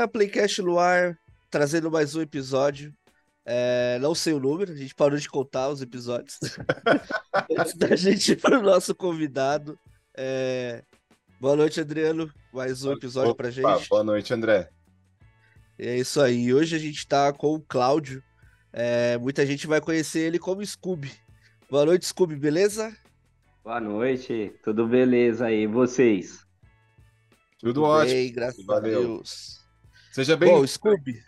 Galera, Playcast no ar, trazendo mais um episódio. É, não sei o número, a gente parou de contar os episódios. Antes da gente ir para o nosso convidado. É... Boa noite, Adriano. Mais um episódio para gente. Boa noite, André. É isso aí. Hoje a gente está com o Cláudio. É... Muita gente vai conhecer ele como Scooby. Boa noite, Scooby, beleza? Boa noite, tudo beleza aí, vocês? Tudo, Tudo ótimo. Bem, graças Valeu. a Deus. Seja bem. Bom, Scooby,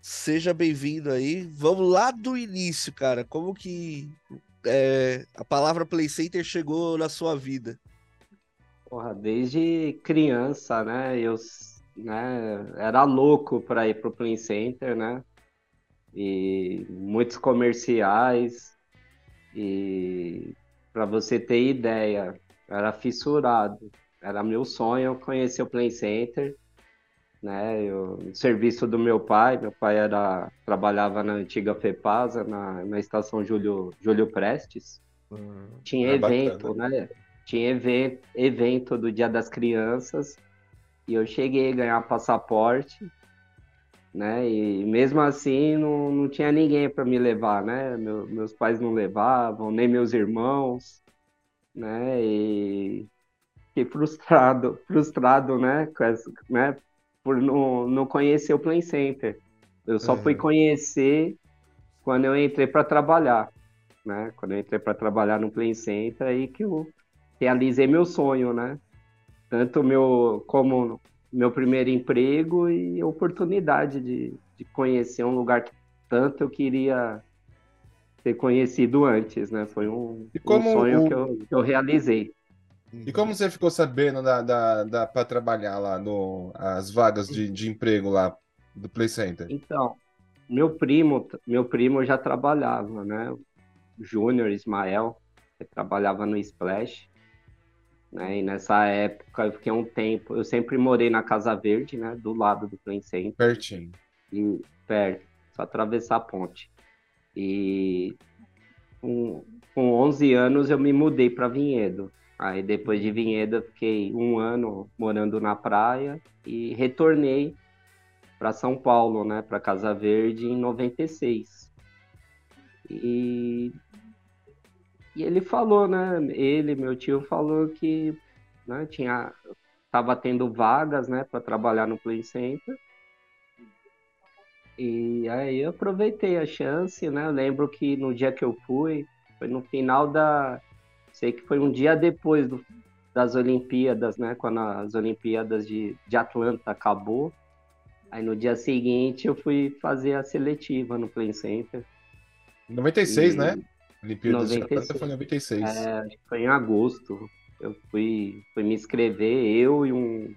seja bem-vindo aí. Vamos lá do início, cara. Como que é, a palavra Play Center chegou na sua vida? Porra, desde criança, né? Eu né, era louco para ir pro Play Center, né? E muitos comerciais. E para você ter ideia, era fissurado. Era meu sonho conhecer o Play Center, né? Eu, serviço do meu pai, meu pai era trabalhava na antiga FEPASA, na, na estação Júlio, Júlio Prestes. Hum, Tinha é evento, bacana. né? Tinha evento, evento do Dia das Crianças e eu cheguei a ganhar passaporte, né? E mesmo assim não, não tinha ninguém para me levar, né? Meu, meus pais não levavam, nem meus irmãos, né? E fiquei frustrado, frustrado, né, essa, né por não, não conhecer o Play Center. Eu só uhum. fui conhecer quando eu entrei para trabalhar, né? Quando eu entrei para trabalhar no Play Center, aí que eu realizei meu sonho, né? Tanto meu como meu primeiro emprego e oportunidade de, de conhecer um lugar que tanto eu queria ter conhecido antes, né? Foi um, um sonho o... que, eu, que eu realizei. E como você ficou sabendo da, da, da para trabalhar lá no as vagas de, de emprego lá do Play Center? Então, meu primo, meu primo já trabalhava, né? Júnior Ismael, ele trabalhava no Splash. Né? E nessa época eu fiquei um tempo, eu sempre morei na Casa Verde, né, do lado do Play Center. Pertinho. E perto, só atravessar a ponte. E com, com 11 anos eu me mudei para Vinhedo. Aí depois de Vinhedo eu fiquei um ano morando na praia e retornei para São Paulo, né, para Casa Verde em 96. E, e ele falou, né, ele, meu tio falou que né, tinha tava tendo vagas, né, para trabalhar no Play Center. E aí eu aproveitei a chance, né? Eu lembro que no dia que eu fui, foi no final da Sei que foi um dia depois do, das Olimpíadas, né? Quando as Olimpíadas de, de Atlanta acabou. Aí no dia seguinte eu fui fazer a seletiva no Play Center. 96, e... né? Olimpíadas 96. de Atlanta foi em 96. É, foi em agosto. Eu fui, fui me inscrever, eu e um,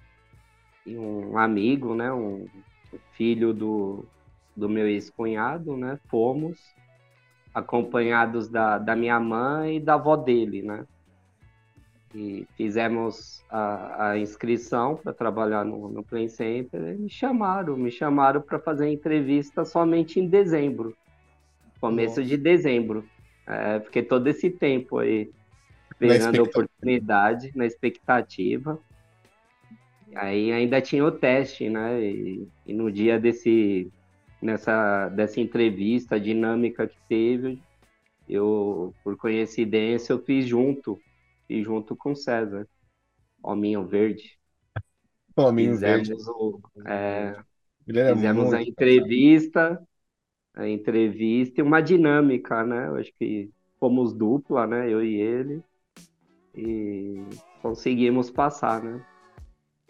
e um amigo, né? Um filho do, do meu ex-cunhado, né? Fomos acompanhados da, da minha mãe e da avó dele, né? E fizemos a, a inscrição para trabalhar no, no Play Center e me chamaram, me chamaram para fazer a entrevista somente em dezembro, começo Nossa. de dezembro. É, fiquei todo esse tempo aí esperando a oportunidade, na expectativa. Aí ainda tinha o teste, né? E, e no dia desse nessa dessa entrevista dinâmica que teve, eu, por coincidência, eu fiz junto, fiz junto com César, Hominho Verde. Hominho fizemos Verde. O, é, fizemos a entrevista, a entrevista e uma dinâmica, né? Eu acho que fomos dupla, né? Eu e ele. E conseguimos passar, né?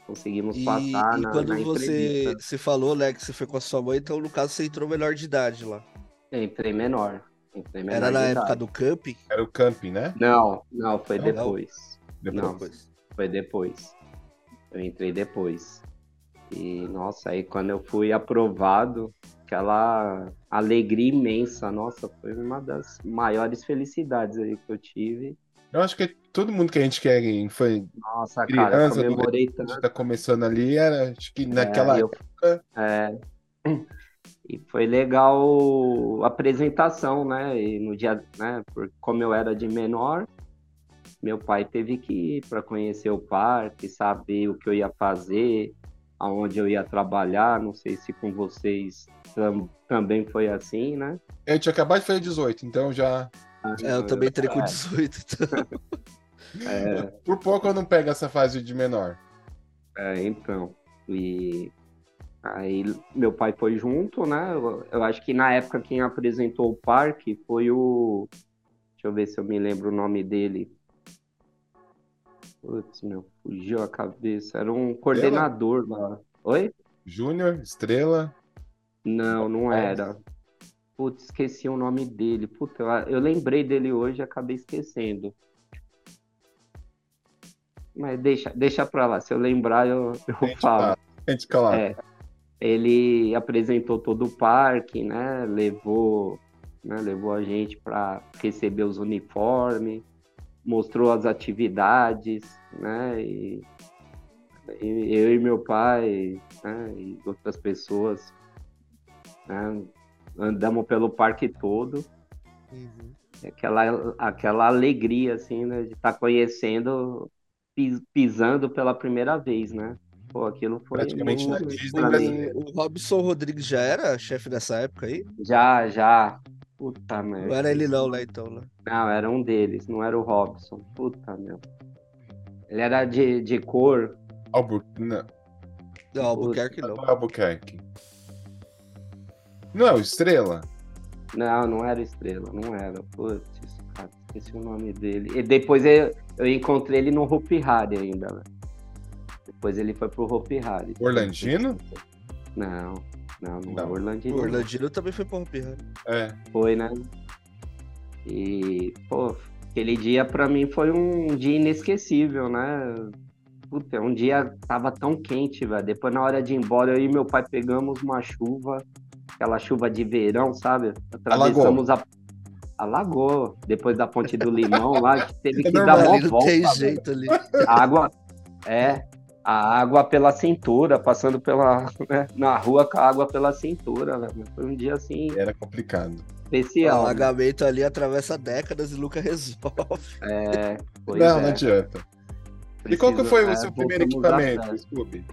Conseguimos e, passar e na, quando na você se falou, né, que você foi com a sua mãe, então no caso você entrou menor de idade lá. Eu entrei menor. Entrei menor Era na época do camping? Era o camping, né? Não, não, foi não, depois. Não. Depois. Não, foi depois. Eu entrei depois. E, nossa, aí quando eu fui aprovado, aquela alegria imensa, nossa, foi uma das maiores felicidades aí que eu tive. Eu acho que todo mundo que a gente quer foi Nossa, criança, cara, comemorei tanto. A gente tá começando ali, era, acho que naquela é, eu, época. É, e foi legal a apresentação, né? E no dia, né? Por, como eu era de menor, meu pai teve que ir para conhecer o parque, saber o que eu ia fazer, aonde eu ia trabalhar. Não sei se com vocês tam, também foi assim, né? Eu tinha acabado de fazer 18, então já. É, eu também entrei com 18. Então... É, Por pouco eu não pego essa fase de menor. é, então. E aí meu pai foi junto, né? Eu, eu acho que na época quem apresentou o parque foi o. Deixa eu ver se eu me lembro o nome dele. Putz, meu, fugiu a cabeça. Era um coordenador lá. Oi? Júnior, Estrela. Não, não era. Putz, esqueci o nome dele. Puta, eu lembrei dele hoje e acabei esquecendo. Mas deixa, deixa pra lá. Se eu lembrar, eu, eu A falo. A gente fica lá. É, ele apresentou todo o parque, né? Levou, né? Levou a gente para receber os uniformes, mostrou as atividades, né? E, e eu e meu pai, né? E outras pessoas, né? Andamos pelo parque todo. Uhum. Aquela, aquela alegria, assim, né? De estar conhecendo, pis- pisando pela primeira vez, né? Pô, aquilo foi Praticamente na Disney pra mim. brasileira. O Robson Rodrigues já era chefe nessa época aí? Já, já. Puta merda. Não era ele não, né, então, né? Não, era um deles, não era o Robson. Puta, meu. Ele era de, de cor. Albur... Não, Não, Albuquerque não não. é Albuquerque. Não é o Estrela? Não, não era estrela, não era. Putz, esqueci o nome dele. E depois eu, eu encontrei ele no Hopi Hari ainda, né? Depois ele foi pro Hopi Hari. Orlandino? Não, não, não, Não. é Orlandino. O Orlandino também foi pra Hopi Hari. É. Foi, né? E, pô, aquele dia pra mim foi um dia inesquecível, né? Puta, um dia tava tão quente, velho. Depois, na hora de ir embora, eu e meu pai pegamos uma chuva, aquela chuva de verão, sabe? Atravessamos a. Alagou. Depois da Ponte do Limão lá, que teve É que dar uma não volta. tem jeito ali. A água. É. A água pela cintura, passando pela. né, na rua com a água pela cintura, velho. Foi um dia assim, Era complicado. O especial. né? alagamento ali atravessa décadas e nunca resolve. É, pois não, é. não adianta. E qual que foi o é, seu primeiro equipamento. Scooby?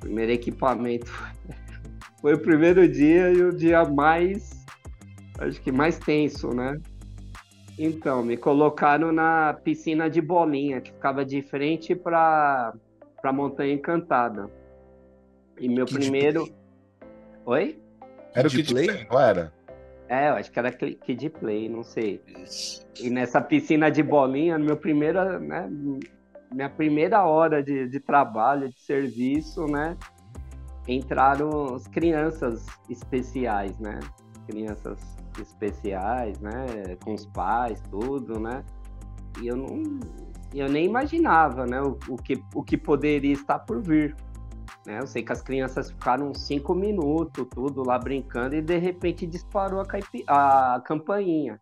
Primeiro equipamento. Foi o primeiro dia e o dia mais. Acho que mais tenso, né? Então, me colocaram na piscina de bolinha, que ficava de frente para a Montanha Encantada. E meu Kid primeiro. Play? Oi? Era o Kid Play? Play, não era? É, eu acho que era Kid Play, não sei. E nessa piscina de bolinha, meu primeiro, né, minha primeira hora de, de trabalho, de serviço, né, entraram as crianças especiais, né, crianças especiais, né, com os pais, tudo, né, e eu não, eu nem imaginava, né, o, o que, o que poderia estar por vir. Né? Eu sei que as crianças ficaram cinco minutos, tudo lá brincando, e de repente disparou a, caipi- a campainha.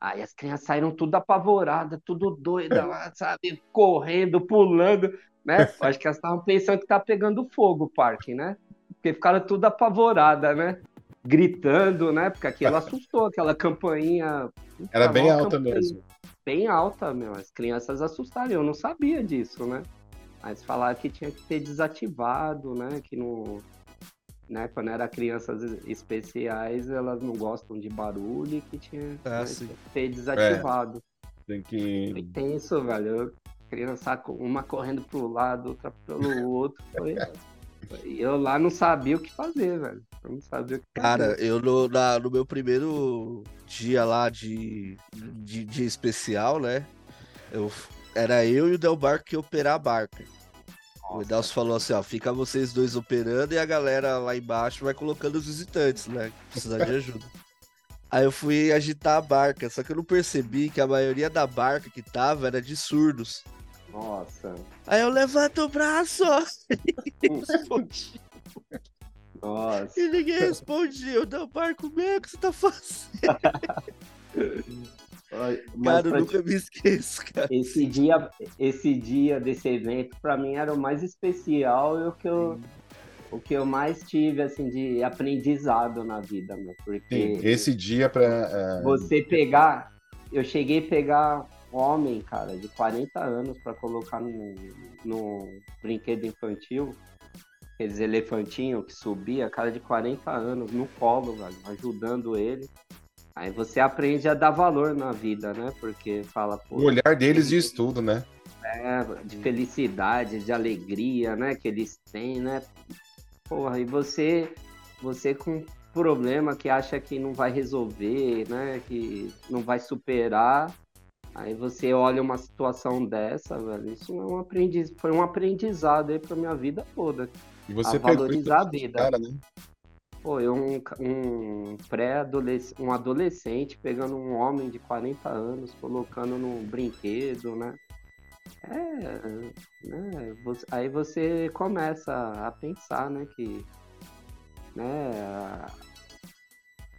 Aí as crianças saíram tudo apavoradas, tudo doida lá, sabe? Correndo, pulando, né? Acho que elas estavam pensando que tá pegando fogo o parque, né? Porque ficaram tudo apavoradas, né? Gritando, né? Porque aquilo assustou, aquela campainha. Era bem alta mesmo. bem alta, meu. As crianças assustaram. Eu não sabia disso, né? Mas falaram que tinha que ter desativado, né? Que não. Né? Quando era crianças especiais, elas não gostam de barulho e que tinha Ah, né, que ter desativado. Tem Foi que. tenso, velho. Eu, criança, com- uma correndo pro lado, outra pelo outro. Foi... Eu lá não sabia o que fazer, velho. Eu não sabia o que fazer. Cara, eu no, na- no meu primeiro dia lá de, de dia especial, né? Eu, era eu e o Delbar que ia operar a barca. O Nossa, Edelso falou assim, ó, fica vocês dois operando e a galera lá embaixo vai colocando os visitantes, né? Que precisar de ajuda. Aí eu fui agitar a barca, só que eu não percebi que a maioria da barca que tava era de surdos. Nossa. Aí eu levanto o braço, ó, Nossa. e ninguém respondia. Eu dei barco mesmo, o que você tá fazendo? Mas Cara, eu nunca me esqueço, cara. esse dia, esse dia desse evento, pra mim era o mais especial e o que eu, o que eu mais tive assim de aprendizado na vida, meu, porque Sim, esse dia pra. ah, você pegar, eu cheguei a pegar homem, cara, de 40 anos para colocar no, no brinquedo infantil, aqueles elefantinhos que subia, cara de 40 anos no colo, velho, ajudando ele. Aí você aprende a dar valor na vida, né? Porque fala, pô. O olhar deles diz tudo, né? É, de felicidade, de alegria, né? Que eles têm, né? Porra, e você, você com problema que acha que não vai resolver, né? Que não vai superar. Aí você olha uma situação dessa, velho. Isso é um aprendiz, foi um aprendizado aí pra minha vida toda. E você a valorizar a vida. Cara, né? Pô, eu um, um pré-adolescente, um adolescente pegando um homem de 40 anos, colocando num brinquedo, né? É, né? Você, aí você começa a pensar, né, que né, a,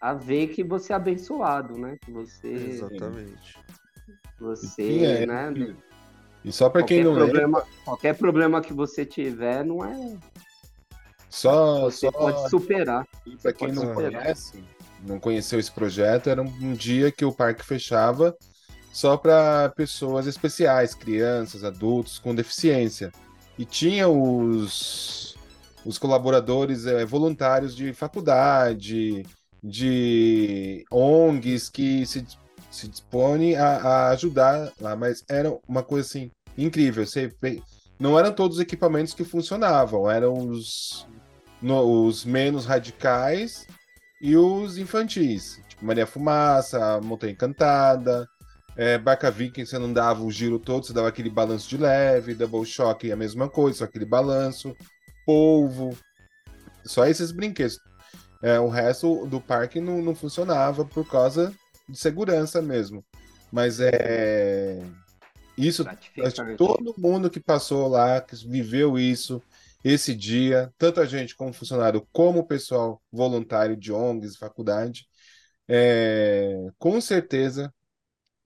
a ver que você é abençoado, né? Que você Exatamente. Você, é, né? E só para quem não problema, lembra... qualquer problema que você tiver não é só, você só... pode superar. E para quem não superar. conhece, não conheceu esse projeto, era um dia que o parque fechava só para pessoas especiais, crianças, adultos com deficiência. E tinha os, os colaboradores é, voluntários de faculdade, de ONGs que se, se dispõem a, a ajudar lá, mas era uma coisa assim incrível. Você, não eram todos os equipamentos que funcionavam, eram os, no, os menos radicais e os infantis. Tipo Maria Fumaça, Montanha Encantada, é, Barca Viking, você não dava o giro todo, você dava aquele balanço de leve, Double Shock, a mesma coisa, só aquele balanço, polvo, só esses brinquedos. É, o resto do parque não, não funcionava por causa de segurança mesmo. Mas é. Isso, todo mundo que passou lá, que viveu isso, esse dia, tanto a gente como funcionário, como o pessoal voluntário de ONGs, faculdade, é, com certeza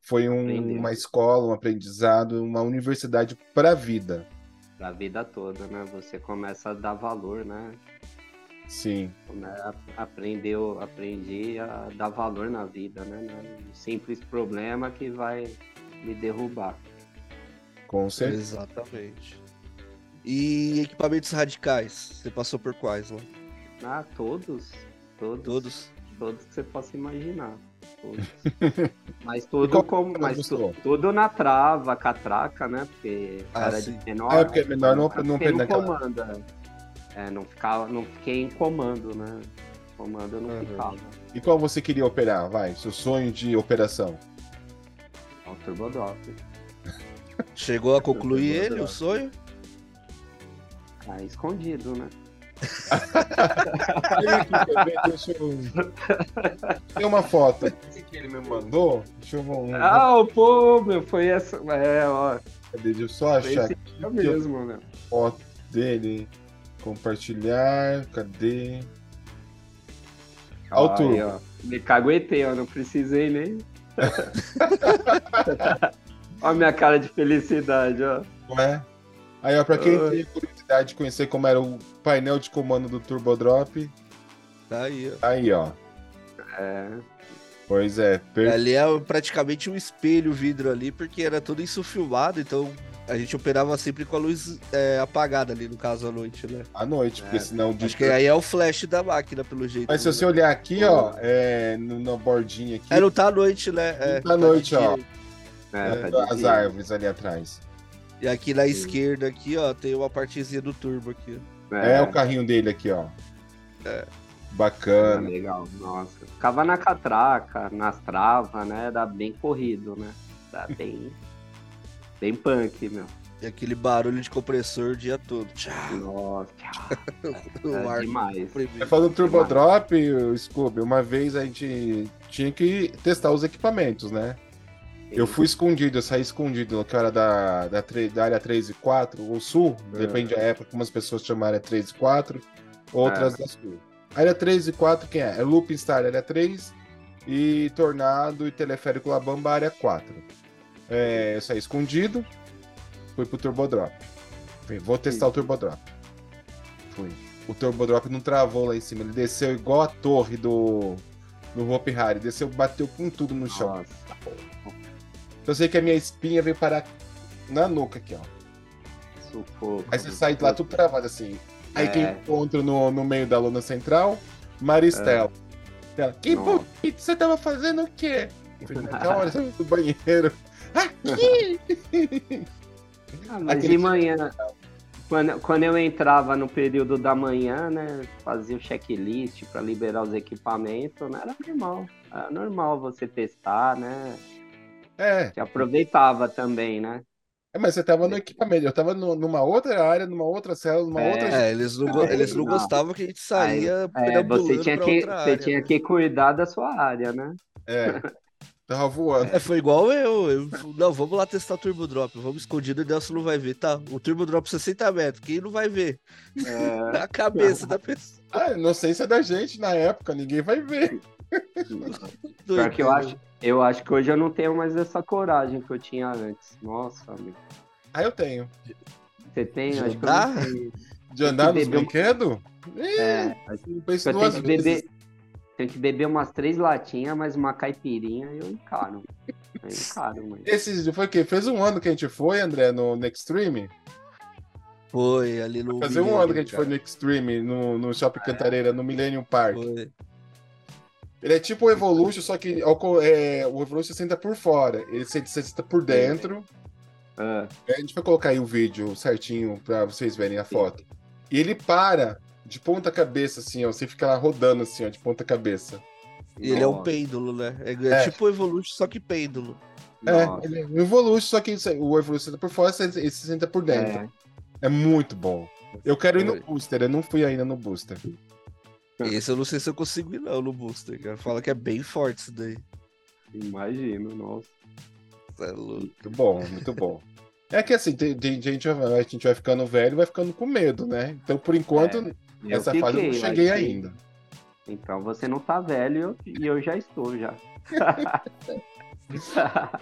foi um, uma escola, um aprendizado, uma universidade para a vida. Para a vida toda, né? Você começa a dar valor, né? Sim. Né? Aprendeu, aprendi a dar valor na vida, né? Um simples problema que vai me derrubar. Com certeza. Exatamente. E equipamentos radicais? Você passou por quais lá? Ah, todos. Todos. Todos. Todos que você possa imaginar. mas tudo como. Mas tu, tudo na trava, catraca, né? Porque ah, cara de menor. É, porque menor não, não, não comanda. É, não, ficava, não fiquei em comando, né? Comando eu não uhum. ficava. E qual você queria operar? Vai, seu sonho de operação? O Turbo Drop. Chegou a concluir ele, o sonho? Tá escondido, né? Tem uma foto que ele me mandou. Deixa eu ver. Ah, pô, meu, foi essa. É, ó. Cadê? Deixa eu só achar. Aqui, mesmo, né? Foto dele. Compartilhar. Cadê? Altura. Ó, Me caguetei, ó. Não precisei nem. Olha a minha cara de felicidade, ó. Não é? Aí, ó, pra quem tem curiosidade de conhecer como era o painel de comando do Turbo Drop. Tá aí, ó. Tá aí, ó. É. Pois é. Per... Ali é praticamente um espelho, o vidro ali, porque era tudo isso filmado, então a gente operava sempre com a luz é, apagada ali, no caso, à noite, né? À noite, porque é. senão... Acho que aí é o flash da máquina, pelo jeito. Mas se né? você olhar aqui, ó, é, no, na bordinha aqui... É, não tá à noite, né? É, tá à noite, ó. É, tá as árvores ali atrás. E aqui na Sim. esquerda, aqui, ó, tem uma partezinha do turbo aqui. É, é o carrinho dele aqui, ó. É. Bacana. É legal, nossa. Ficava na catraca, nas travas, né? Dá bem corrido, né? Dá bem. bem punk, meu. E aquele barulho de compressor o dia todo. Tchau. Nossa, tchau. é demais. É falando do Turbo Drop, Scooby, uma vez a gente tinha que testar os equipamentos, né? Eu fui escondido, eu saí escondido, que era da, da, da área 3 e 4, ou sul, é. depende da época, como as pessoas chamam área 3 e 4, outras é. da sul. Área 3 e 4, quem é? É Looping Star, área 3, e Tornado e Teleférico Labamba, área 4. É, eu saí escondido, fui pro Turbo Drop. Falei, vou testar Sim. o Turbo Drop. Fui. O Turbo Drop não travou lá em cima, ele desceu igual a torre do, do Hope Harry, desceu, bateu com tudo no chão. Nossa. Eu sei que a minha espinha veio parar na nuca aqui, ó. Sufoco. Aí você sai de lá tudo travado assim. Aí É. quem encontro no, no meio da luna central, Maristela. Ela, que Nossa. bonito, você tava fazendo o quê? Eu saí do banheiro. Aqui! Ah, mas Aquele de manhã, quando, quando eu entrava no período da manhã, né, fazia o checklist para liberar os equipamentos, né, era normal. Era normal você testar, né? É, Você aproveitava também, né? É, mas você tava no equipamento, eu tava no- numa outra área, numa outra célula, numa É. outra. É, eles não, Aí, eles não não. gostavam que a gente saía É, perambulando você tinha pra que, outra você área. tinha que cuidar da sua área, né? É. Tava voando. É, foi igual eu, eu. Não, vamos lá testar o Turbo Drop. Vamos escondido e o Nelson não vai ver. Tá, o Turbo Drop 60 metros. Quem não vai ver? É, A cabeça da pessoa. Ah, inocência da gente na época, ninguém vai ver. Pior que eu acho, eu acho que hoje eu não tenho mais essa coragem que eu tinha antes. Nossa, amigo. Ah, eu tenho. Você tem? De Acho que eu andar? não tenho. De andar nos um- brinquedos? É, Eu duas tenho vezes. beber. Tenho que beber umas três latinhas, mais uma caipirinha e eu encaro. Eu encaro, mano. Esse foi o quê? Fez um ano que a gente foi, André, no, no Extreme? Foi ali no. Fazer um ano que a gente cara. foi no Extreme, no, no Shopping Cantareira, no Millennium Park. Foi. Ele é tipo o Evolution, só que é, o Evolution senta por fora. Ele senta, senta por dentro. Ah, A gente vai colocar aí o vídeo certinho pra vocês verem a foto. E ele para de ponta cabeça, assim, ó. Você fica lá rodando assim, ó, de ponta cabeça. E ele é um pêndulo, né? É, É. tipo o Evolution, só que pêndulo. É, ele é o Evolution, só que o Evolution senta por fora, ele se senta por dentro. É, É muito bom. Eu quero ir no. Booster, eu não fui ainda no Booster. Esse eu não sei se eu consigo ir, não, no Booster, cara. Fala que é bem forte isso daí. imagino, nossa. É louco. Muito bom, muito bom. É que assim, tem, tem gente, a gente vai ficando velho e vai ficando com medo, né? Então, por enquanto, Eu essa fase eu não fiquei, cheguei ainda. Então você não tá velho e eu já estou já.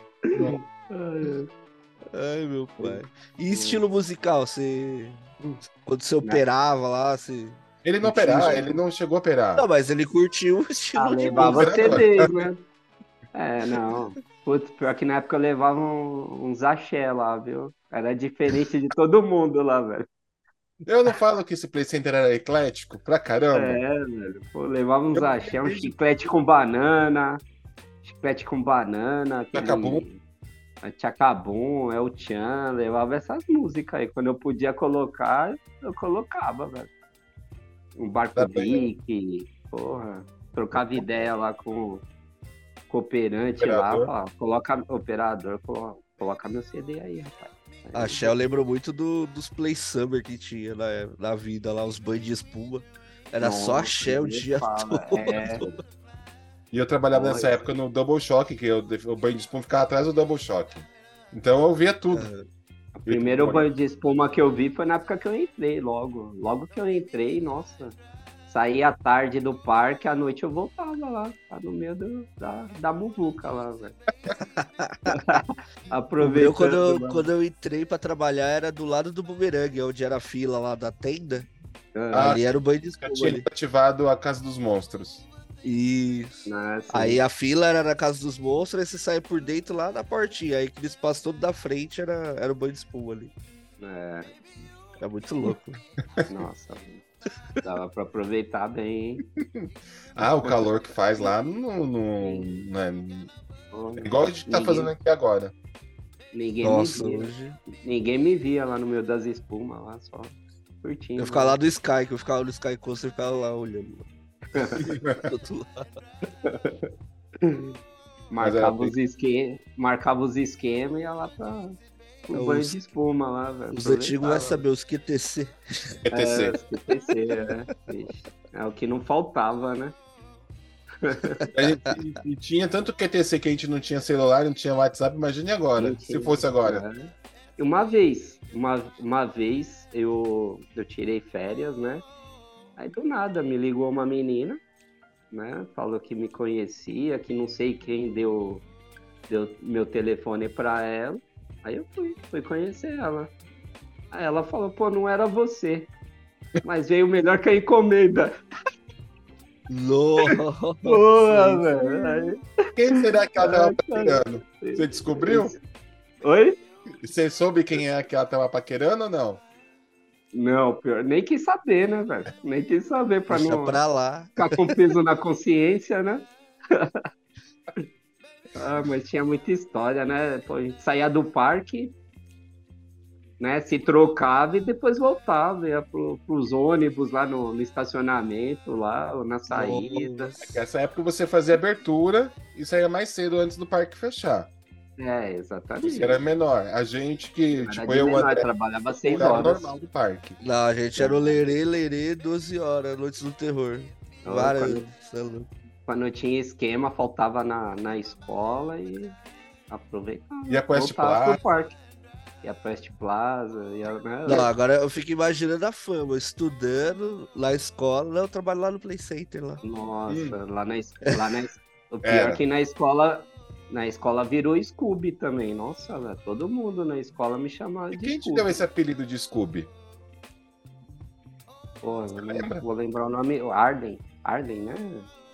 Ai, meu pai. E estilo musical, você. Quando você operava lá, você. Ele não operar, ele não chegou a operar. Não, mas ele curtiu o estilo Ah, de levava. CDs, né? É, não. Putz, pior que na época eu levava um- uns axé lá, viu? Era diferente de todo mundo lá, velho. Eu não falo que esse Play Center era eclético pra caramba. É, velho. Pô, levava uns axé, um chiclete com banana. Chiclete com banana. Tchacabum. a Tchacabum, é o Tchan, levava essas músicas aí. Quando eu podia colocar, eu colocava, velho. Um barco Tá. Bic, porra. Trocava ideia lá com o cooperante lá, Operador. falava, coloca operador, coloca, coloca meu CD aí, rapaz. Aí, A Shell lembra muito do, dos Play Summer que tinha na, na vida lá, os banhos de espuma. Era só a nossa, Shell o dia fala, todo. É, E eu trabalhava nessa época no Double Shock, que eu, o banho de espuma ficava atrás do Double Shock. Então eu via tudo. O primeiro banho de espuma que eu vi foi na época que eu entrei, logo. Logo que eu entrei, nossa. Saí à tarde do parque, à noite eu voltava lá, tá no meio do- da, da muvuca lá, velho. O Aproveitando. meu, quando, eu, quando eu entrei pra trabalhar, era do lado do bumerangue, onde era a fila lá da tenda. Ah, ali era o banho de Eu espuma tinha ali. ativado a Casa dos Monstros. Isso. né, assim, Aí a fila era na casa dos monstros, aí você saia por dentro lá na portinha. Aí aquele espaço todo da frente era, era o banho de espuma ali. é, Era muito louco. nossa, dava pra aproveitar bem, hein? Ah, o calor que faz lá não, não, não é. É igual a gente tá Ninguém- fazendo aqui agora. Ninguém Nossa, me via. hoje. Ninguém me via lá no meio das espumas, lá só curtindo. Eu ficava lá do Sky, que eu ficava no Sky Coaster e ficava lá olhando. Lado. Marcava os esquemas, marcava os esquemas e ia lá pra o É, banho os- de espuma lá, velho. Os antigos vai Aproveitava. saber os QTC. ETC. É, os QTC, é. É o que não faltava, né? A gente- e, e tinha tanto QTC que a gente não tinha celular, não tinha WhatsApp, imagine agora, Não se fosse agora. É. Uma vez, uma, uma vez eu, eu tirei férias, né? Aí do nada me ligou uma menina, né? Falou que me conhecia, que não sei quem deu, deu meu telefone pra ela. Aí eu fui, fui conhecer ela. Aí ela falou, pô, não era você. Mas veio melhor que a encomenda. Nossa. Velho. Quem será que ela tava paquerando? Você descobriu? Oi? Você soube quem é que ela tava paquerando ou não? Não, pior, nem quis saber, né, velho? Nem quis saber pra Deixa não pra lá. ficar com peso na consciência, né? ah, mas tinha muita história, né? Pô, a gente saía do parque, né? Se trocava e depois voltava, ia pro, pros ônibus lá no, no estacionamento, lá, ou na saída. Nossa. Nessa época você fazia abertura e saía mais cedo antes do parque fechar. É, exatamente. Você era menor. A gente que, Era tipo, eu, menor, André, trabalhava seis horas. normal do parque. Não, a gente era o Lerê, Lerê, 12 horas, Noites do Terror. Várias. quando- é. Quando tinha esquema, faltava na, na escola e aproveitava. E a Quest Plaza. pro parque. E a Quest Plaza, e a, né? Não, agora eu fico imaginando a fama, estudando lá na escola, não, eu trabalho lá no Play Center lá. Nossa, lá na, es- lá na es- O pior é que na escola, na escola virou Scooby também. Nossa, velho, todo mundo na escola me chamava E de quem te Scooby. deu esse apelido de Scooby? Pô, eu não lembra? vou lembrar o nome. o Arden. Arden, né?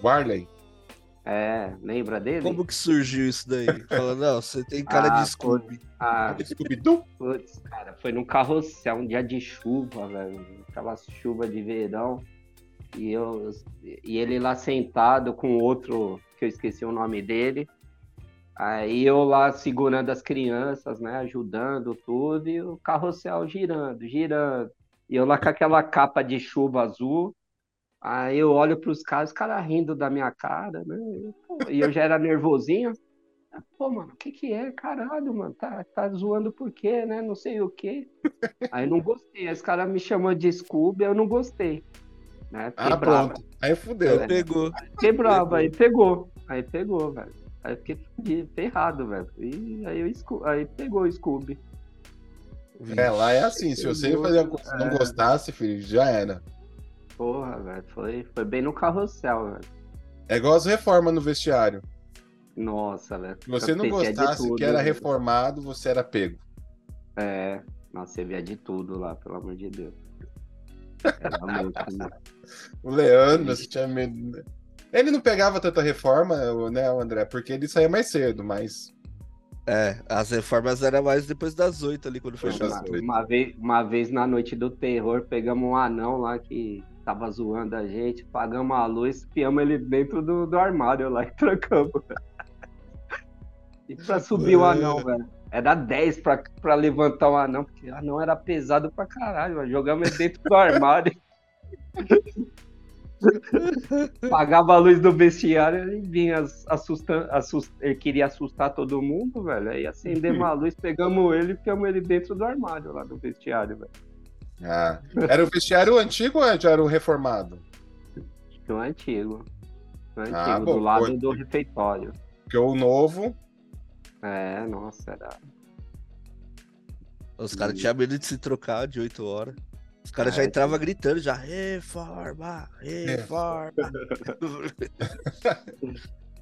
Warley? É, lembra dele? Como que surgiu isso daí? Fala, não, você tem cara Ah, de Scooby. Ah, Scooby-Doo? Putz, cara, foi num carrossel, um dia de chuva, velho. Aquela chuva de verão. E, eu, e ele lá sentado com outro, que eu esqueci o nome dele. Aí eu lá segurando as crianças, né? Ajudando tudo. E o carrossel girando, girando. E eu lá com aquela capa de chuva azul. Aí eu olho pros caras, os caras rindo da minha cara, né? E eu já era nervosinho. Pô, mano, o que que é? Caralho, mano, tá, tá zoando por quê, né? Não sei o quê. Aí não gostei. Aí os caras me chamou de Scooby, eu não gostei. Né? Fiquei Ah, pronto. Aí fudeu. É. Pegou. Fiquei bravo, aí pegou. Aí pegou, velho. Aí fiquei fudido, ferrado, velho. E aí, eu, aí pegou o Scooby. É, lá é assim, se você fazer coisa não gostasse, filho, já era. Porra, velho. Foi, foi bem no carrossel, velho. É igual as reformas no vestiário. Nossa, velho. Se você não de gostasse tudo, que era velho. reformado, você era pego. É. Nossa, você via de tudo lá, pelo amor de Deus. Era muito, né? O Leandro, você tinha medo. né? Ele não pegava tanta reforma, né, André? Porque ele saía mais cedo, mas. É, as reformas eram mais depois das oito ali, quando Foi fechou das as Uma, oito. uma vez, uma vez na noite do terror, pegamos um anão lá que tava zoando a gente, pagamos a luz, piamos ele dentro do, do armário lá e trancamos. E pra subir o anão, velho. Era 10 pra, pra levantar o anão, porque o anão era pesado pra caralho, velho. Jogamos ele dentro do armário. Pagava a luz do vestiário e vinha assustando, assust... ele queria assustar todo mundo, velho. Aí acendemos a luz, pegamos ele e ficamos ele dentro do armário lá do vestiário, velho. Ah, era o vestiário antigo ou já era o reformado? Que é o antigo. O antigo, Ah, bom, do lado foi. do refeitório. Porque o novo. É, nossa, era. Os caras tinham medo de se trocar de 8 horas. Os caras Ah, já é, entravam gritando, já, reforma, reforma.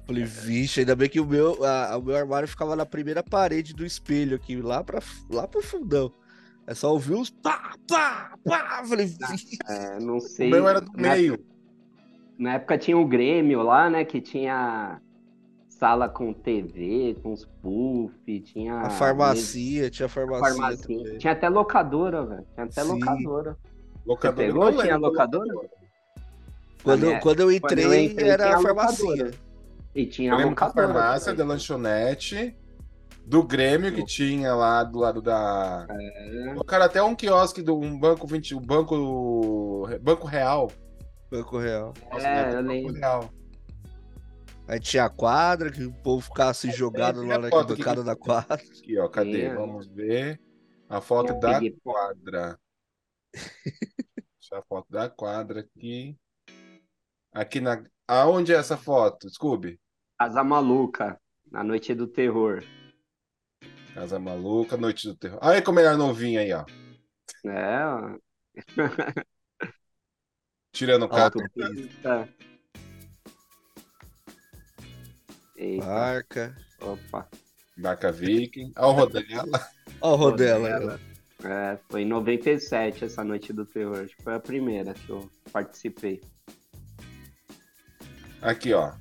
Falei, vixe, ainda bem que o meu, a- o meu armário ficava na primeira parede do espelho aqui, lá, pra, lá pro fundão. É só ouvir uns pá, pá, pá. Falei, vixe. É, não O sei. meu era do na, meio. na época tinha o Grêmio lá, né? Que tinha sala com TV, com os puff, tinha. a farmácia, tinha farmácia. mesa- farmacinha. também. Tinha até locadora, velho. Tinha até Sim. locadora. Locadora. Você pegou? não Tinha lembro. locadora? Quando, quando eu entrei, quando eu entrei, era tinha a farmácia. locadora. E tinha Eu a lembro da locadora. farmácia, da lanchonete, do Grêmio que tinha lá do lado da. É. Colocaram até um quiosque do um banco 20, um banco Banco Real. Banco Real. Nossa, É, né? eu Banco lembro. Real. Aí tinha a quadra, que o povo ficava assim jogado lá na bancada da quadra. Aqui, ó, cadê? É. Vamos ver a foto da peguei- quadra. Deixa a foto da quadra aqui. Aqui na. Aonde é essa foto, Scooby? Casa Maluca, na noite do terror. Casa Maluca, Noite do Terror. Olha como ele era novinho aí, ó. É, ó. Tirando o cara. Eita, Marca. opa. Barca Viking. Olha o Rodela. Ó o Rodela. Rodela. É, foi em 97 essa noite do terror. Acho que foi a primeira que eu participei. Aqui, ó.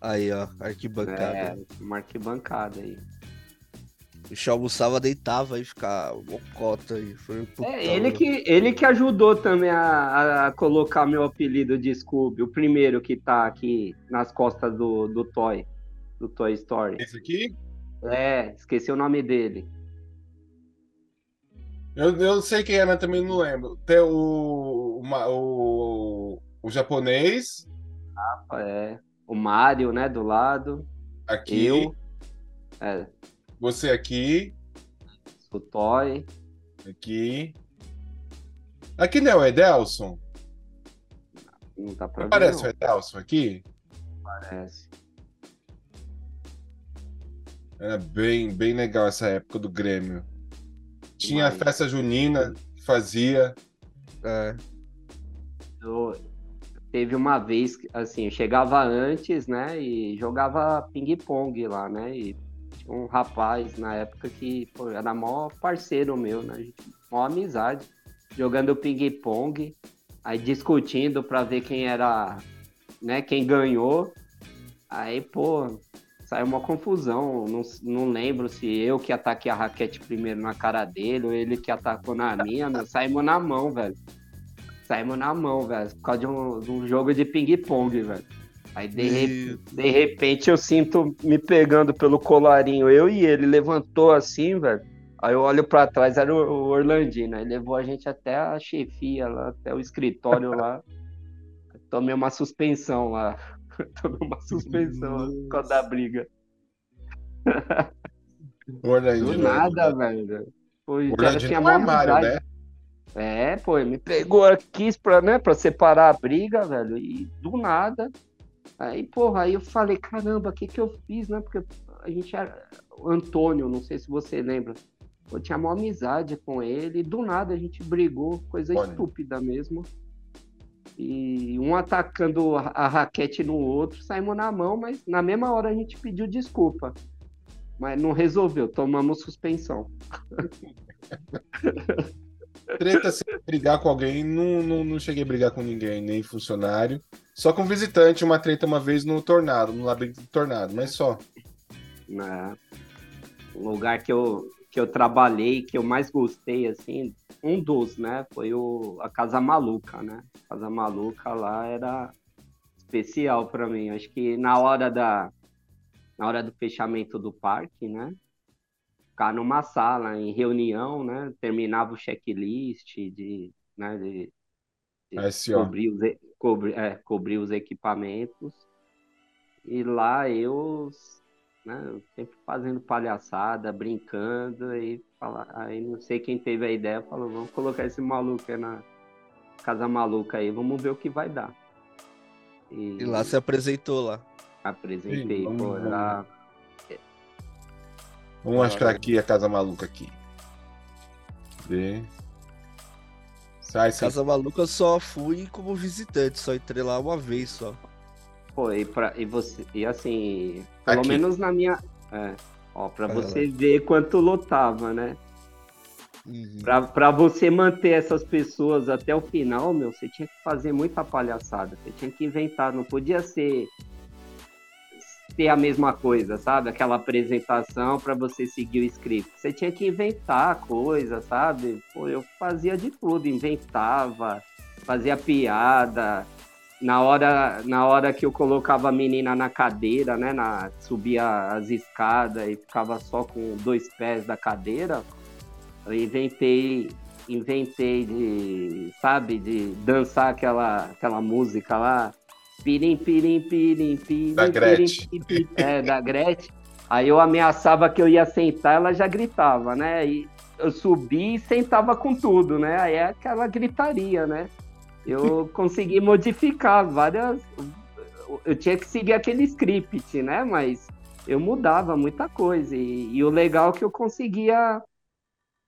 Aí, ó, arquibancada. É, uma arquibancada aí. O Michel almoçava, deitava e ficava mocota aí. Foi um putão, É, ele que, ele que ajudou também a, a colocar meu apelido de Scooby, o primeiro que tá aqui nas costas do, do Toy, do Toy Story. Esse aqui? É, esqueci o nome dele. Eu, eu sei quem é, mas também não lembro. Tem o, o, o, o japonês É, o Mario, né, do lado. aqui, Eu. É, você aqui, o Toy. aqui. Aqui não é o Edelson? Não tá pra ver, Aparece o não, Edelson aqui? parece. Era bem, bem legal essa época do Grêmio. Tinha a festa junina que fazia. É. Eu- teve uma vez, assim, eu chegava antes, né, e jogava ping-pong lá, né, e um rapaz na época que pô, era maior parceiro meu, né, maior amizade, jogando ping-pong, aí discutindo pra ver quem era, né, quem ganhou, aí, pô, saiu uma confusão, não, não lembro se eu que ataquei a raquete primeiro na cara dele ou ele que atacou na minha, saímos na mão, velho. Saímos na mão, velho, por causa de um, de um jogo de ping-pong, velho. Aí de, re- de repente eu sinto me pegando pelo colarinho, eu e ele levantou assim, velho. Aí eu olho pra trás, era o Orlandino. Aí levou a gente até a chefia lá, até o escritório lá. Tomei uma suspensão lá. Tomei uma suspensão lá por causa da briga. O Orlandino. Do nada, velho. Pô, O Orlandino é um armário, né? É, pô, ele me pegou aqui pra, né, pra separar a briga, velho, e do nada. Aí, porra, aí eu falei, caramba, o que que eu fiz, né? Porque a gente era. O Antônio, não sei se você lembra. Eu tinha uma amizade com ele, do nada a gente brigou, coisa estúpida mesmo. E um atacando a a raquete no outro, saímos na mão, mas na mesma hora a gente pediu desculpa. Mas não resolveu, tomamos suspensão. Treta se brigar com alguém, não, não, não cheguei a brigar com ninguém, nem funcionário. Só com visitante, uma treta uma vez no Tornado, no labirinto do Tornado, mas só. né? O lugar que eu, que eu trabalhei, que eu mais gostei, assim, um dos, né? Foi o, a Casa Maluca, né? Casa Maluca lá era especial para mim. Acho que na hora da na hora do fechamento do parque, né? Ficar numa sala em reunião, né? Terminava o checklist de, né? De, de cobrir, os, e- cobrir, é, cobrir os equipamentos. E lá eu, né, sempre fazendo palhaçada, brincando, aí, fala, aí não sei quem teve a ideia, falou, vamos colocar esse maluco aí na casa maluca aí, vamos ver o que vai dar. E, E lá se apresentou lá. apresentei, Sim, pô, vamos-. Vamos mostrar aqui a Casa Maluca aqui. Vê. Sai, sai. Casa Maluca eu só fui como visitante, só entrei lá uma vez só. Pô, e, pra, e você, e assim, pelo Aqui. menos na minha, é, ó, pra você ver quanto lotava, né? Uhum. Pra, pra você manter essas pessoas até o final, meu, você tinha que fazer muita palhaçada. Você tinha que inventar, não podia ser ser a mesma coisa, sabe? Aquela apresentação para você seguir o script. Você tinha que inventar coisa, sabe? Pô, eu fazia de tudo, inventava, fazia piada. Na hora, na hora que eu colocava a menina na cadeira, né, na, subia as escadas e ficava só com dois pés da cadeira, eu inventei, inventei de, sabe, de dançar aquela, aquela música lá, pirim, pirim, pirim, pirim, Da Gretchen. pirim, pirim, é, da Gretchen. Aí eu ameaçava que eu ia sentar, ela já gritava, né? E eu subi e sentava com tudo, né? Aí é aquela gritaria, né? Eu consegui modificar várias. Eu tinha que seguir aquele script, né? Mas eu mudava muita coisa. E, e o legal é que eu conseguia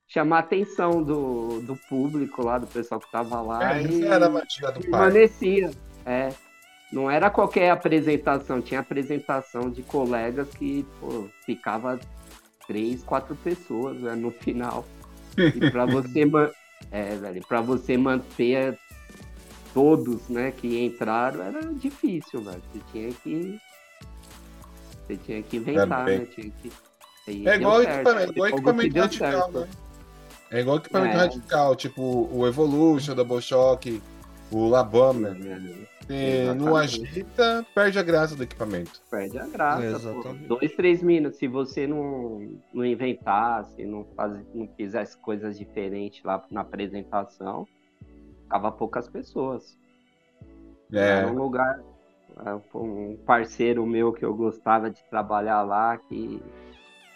chamar a atenção do, do público lá, do pessoal que tava lá. É, e era a magia do pai. permanecia. É. Não era qualquer apresentação, tinha apresentação de colegas que pô, ficava três, quatro pessoas né, no final. E para você, man- é, velho, você manter todos, né, que entraram, era difícil, velho. Você tinha que. Você tinha que inventar, né? Tinha que... é igual equipamento, igual equipamento radical, né? É igual equipamento é. radical, tipo o Evolution, Double Shock, o Labama. Se não agita, perde a graça do equipamento. Perde a graça. Pô. Dois, três minutos. Se você não, não inventasse, não, faz, não fizesse coisas diferentes lá na apresentação, ficava poucas pessoas. É. Era um lugar. É, um parceiro meu que eu gostava de trabalhar lá, que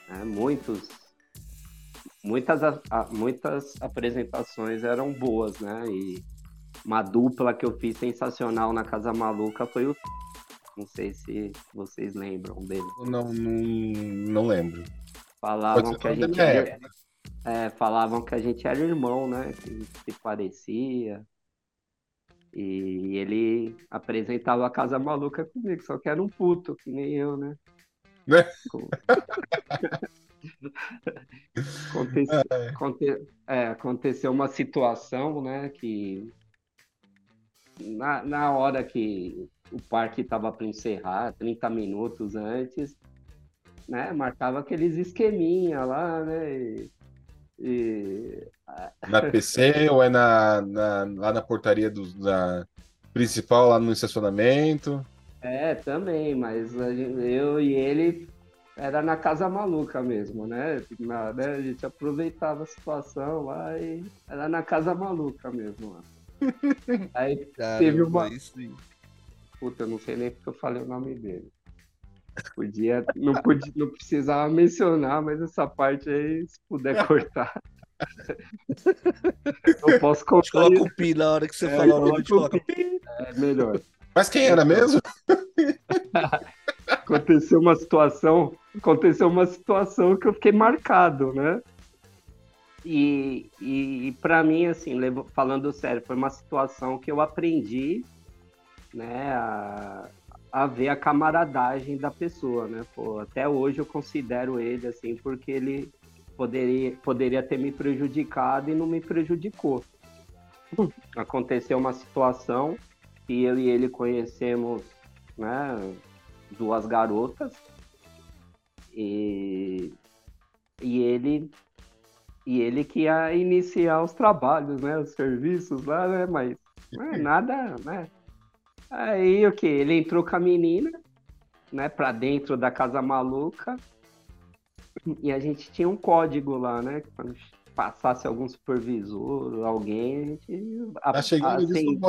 né, muitos muitas, muitas apresentações eram boas, né? E uma dupla que eu fiz sensacional na Casa Maluca foi o. Não sei se vocês lembram dele. Não, não, não lembro. Falavam que a gente era, é, falavam que a gente era irmão, né? Que se parecia. E ele apresentava a Casa Maluca comigo, só que era um puto, que nem eu, né? Né? Aconteceu, aconte, é, aconteceu uma situação, né, que na, na hora que o parque estava para encerrar, 30 minutos antes, né, marcava aqueles esqueminha lá, né, e, e... Na PC ou é na, na, lá na portaria do, da principal, lá no estacionamento? É, também, mas eu e ele era na Casa Maluca mesmo, né? Na, né? A gente aproveitava a situação lá e era na Casa Maluca mesmo lá. Aí Caramba, teve uma. Isso... Puta, eu não sei nem porque eu falei o nome dele. Podia, não, podia, não precisava mencionar, mas essa parte aí, se puder cortar. eu posso contar. Coloca o pi na hora que você é, falar o nome, coloca o pi. É melhor. Mas quem era mesmo? aconteceu uma situação, aconteceu uma situação que eu fiquei marcado, né? E, e, e para mim, assim, falando sério, foi uma situação que eu aprendi, né, a, a ver a camaradagem da pessoa, né? Pô, até hoje eu considero ele assim, porque ele poderia, poderia ter me prejudicado e não me prejudicou. Aconteceu uma situação que eu e ele conhecemos, né, duas garotas e, e ele e ele que ia iniciar os trabalhos, né, os serviços lá, né, mas não é nada, né? Aí o que? Ele entrou com a menina, né, para dentro da casa maluca e a gente tinha um código lá, né, quando passasse algum supervisor, alguém, a gente. Tá chegando assim, de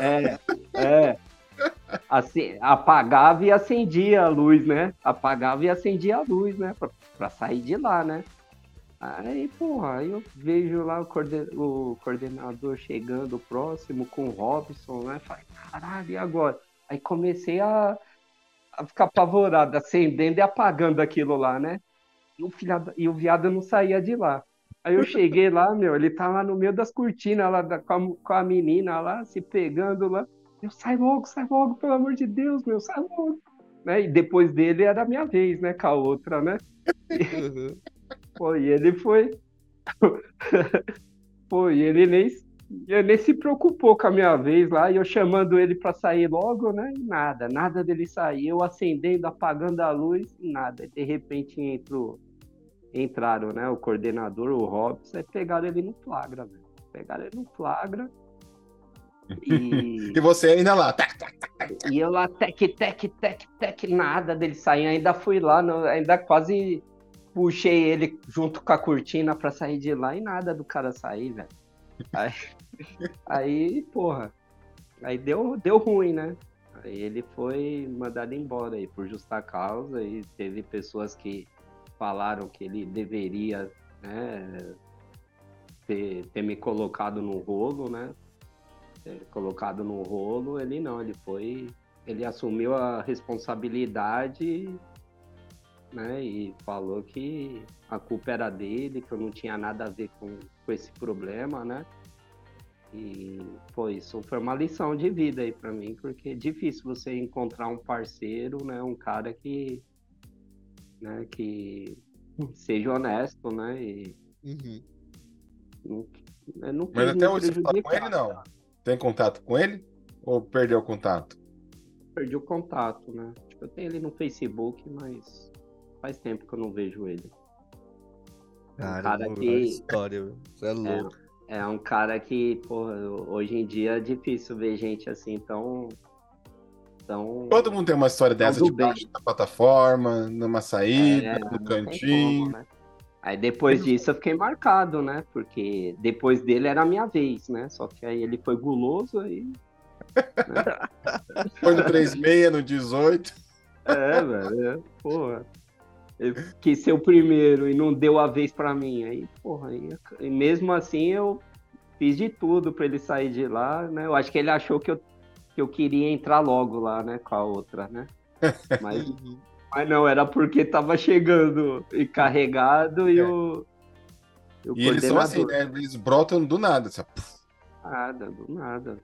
É, é assim, apagava e acendia a luz, né? Apagava e acendia a luz, né? Pra, pra sair de lá, né? Aí, porra, aí eu vejo lá o, coorden o coordenador chegando próximo com o Robson, né? Falei, caralho, e agora? Aí comecei a, a ficar apavorado, acendendo e apagando aquilo lá, né? E o, filha, e o viado não saía de lá. Aí eu cheguei lá, meu, ele tá no meio das cortinas lá da, com, a, com a menina lá, se pegando lá. Eu sai logo, sai logo, pelo amor de Deus, meu, sai logo. Né? E depois dele era a minha vez, né? Com a outra, né? E, pô, e ele foi. pô, e ele nem, ele nem se preocupou com a minha vez lá, e eu chamando ele para sair logo, né? E nada, nada dele sair. Eu acendendo, apagando a luz, nada. E de repente entrou, entraram, né? O coordenador, o Robson, e pegaram ele no flagra, velho. Pegaram ele no flagra e... e você ainda lá. E eu lá, tec, tec, tec, tec, nada dele sair. Ainda fui lá, ainda quase puxei ele junto com a cortina pra sair de lá e nada do cara sair, velho. Aí, aí, porra, aí deu, deu ruim, né? Aí ele foi mandado embora aí por justa causa e teve pessoas que falaram que ele deveria né, ter, ter me colocado no rolo, né? é, colocado no rolo, ele não, ele foi, ele assumiu a responsabilidade, né, e falou que a culpa era dele, que eu não tinha nada a ver com, com esse problema, né, e foi isso foi uma lição de vida aí para mim, porque é difícil você encontrar um parceiro, né, um cara que, né, que seja honesto, né, e uhum. não, não Mas até hoje você fala com ele, não? Tem contato com ele? Ou perdeu o contato? Perdi o contato, né? Tipo, eu tenho ele no Facebook, mas faz tempo que eu não vejo ele. Cara, cara cara que- história, meu. Você é louco. É um cara que, porra, hoje em dia é difícil ver gente assim tão. tão... Todo mundo tem uma história dessa Tudo debaixo da plataforma, numa saída, É, no cantinho. como, né? Aí depois disso eu fiquei marcado, né? Porque depois dele era a minha vez, né? Só que aí ele foi guloso aí. Foi no 36, no 18. É, velho. é, Porra. Quis ser o primeiro e não deu a vez pra mim. Aí, porra, aí, e mesmo assim eu fiz de tudo pra ele sair de lá, né? Eu acho que ele achou que eu, que eu queria entrar logo lá, né? Com a outra, né? Mas, mas não, era porque tava chegando e carregado e É. o. o E eles são assim, né? Eles brotam do nada. Assim, ó, puf. Nada, do nada.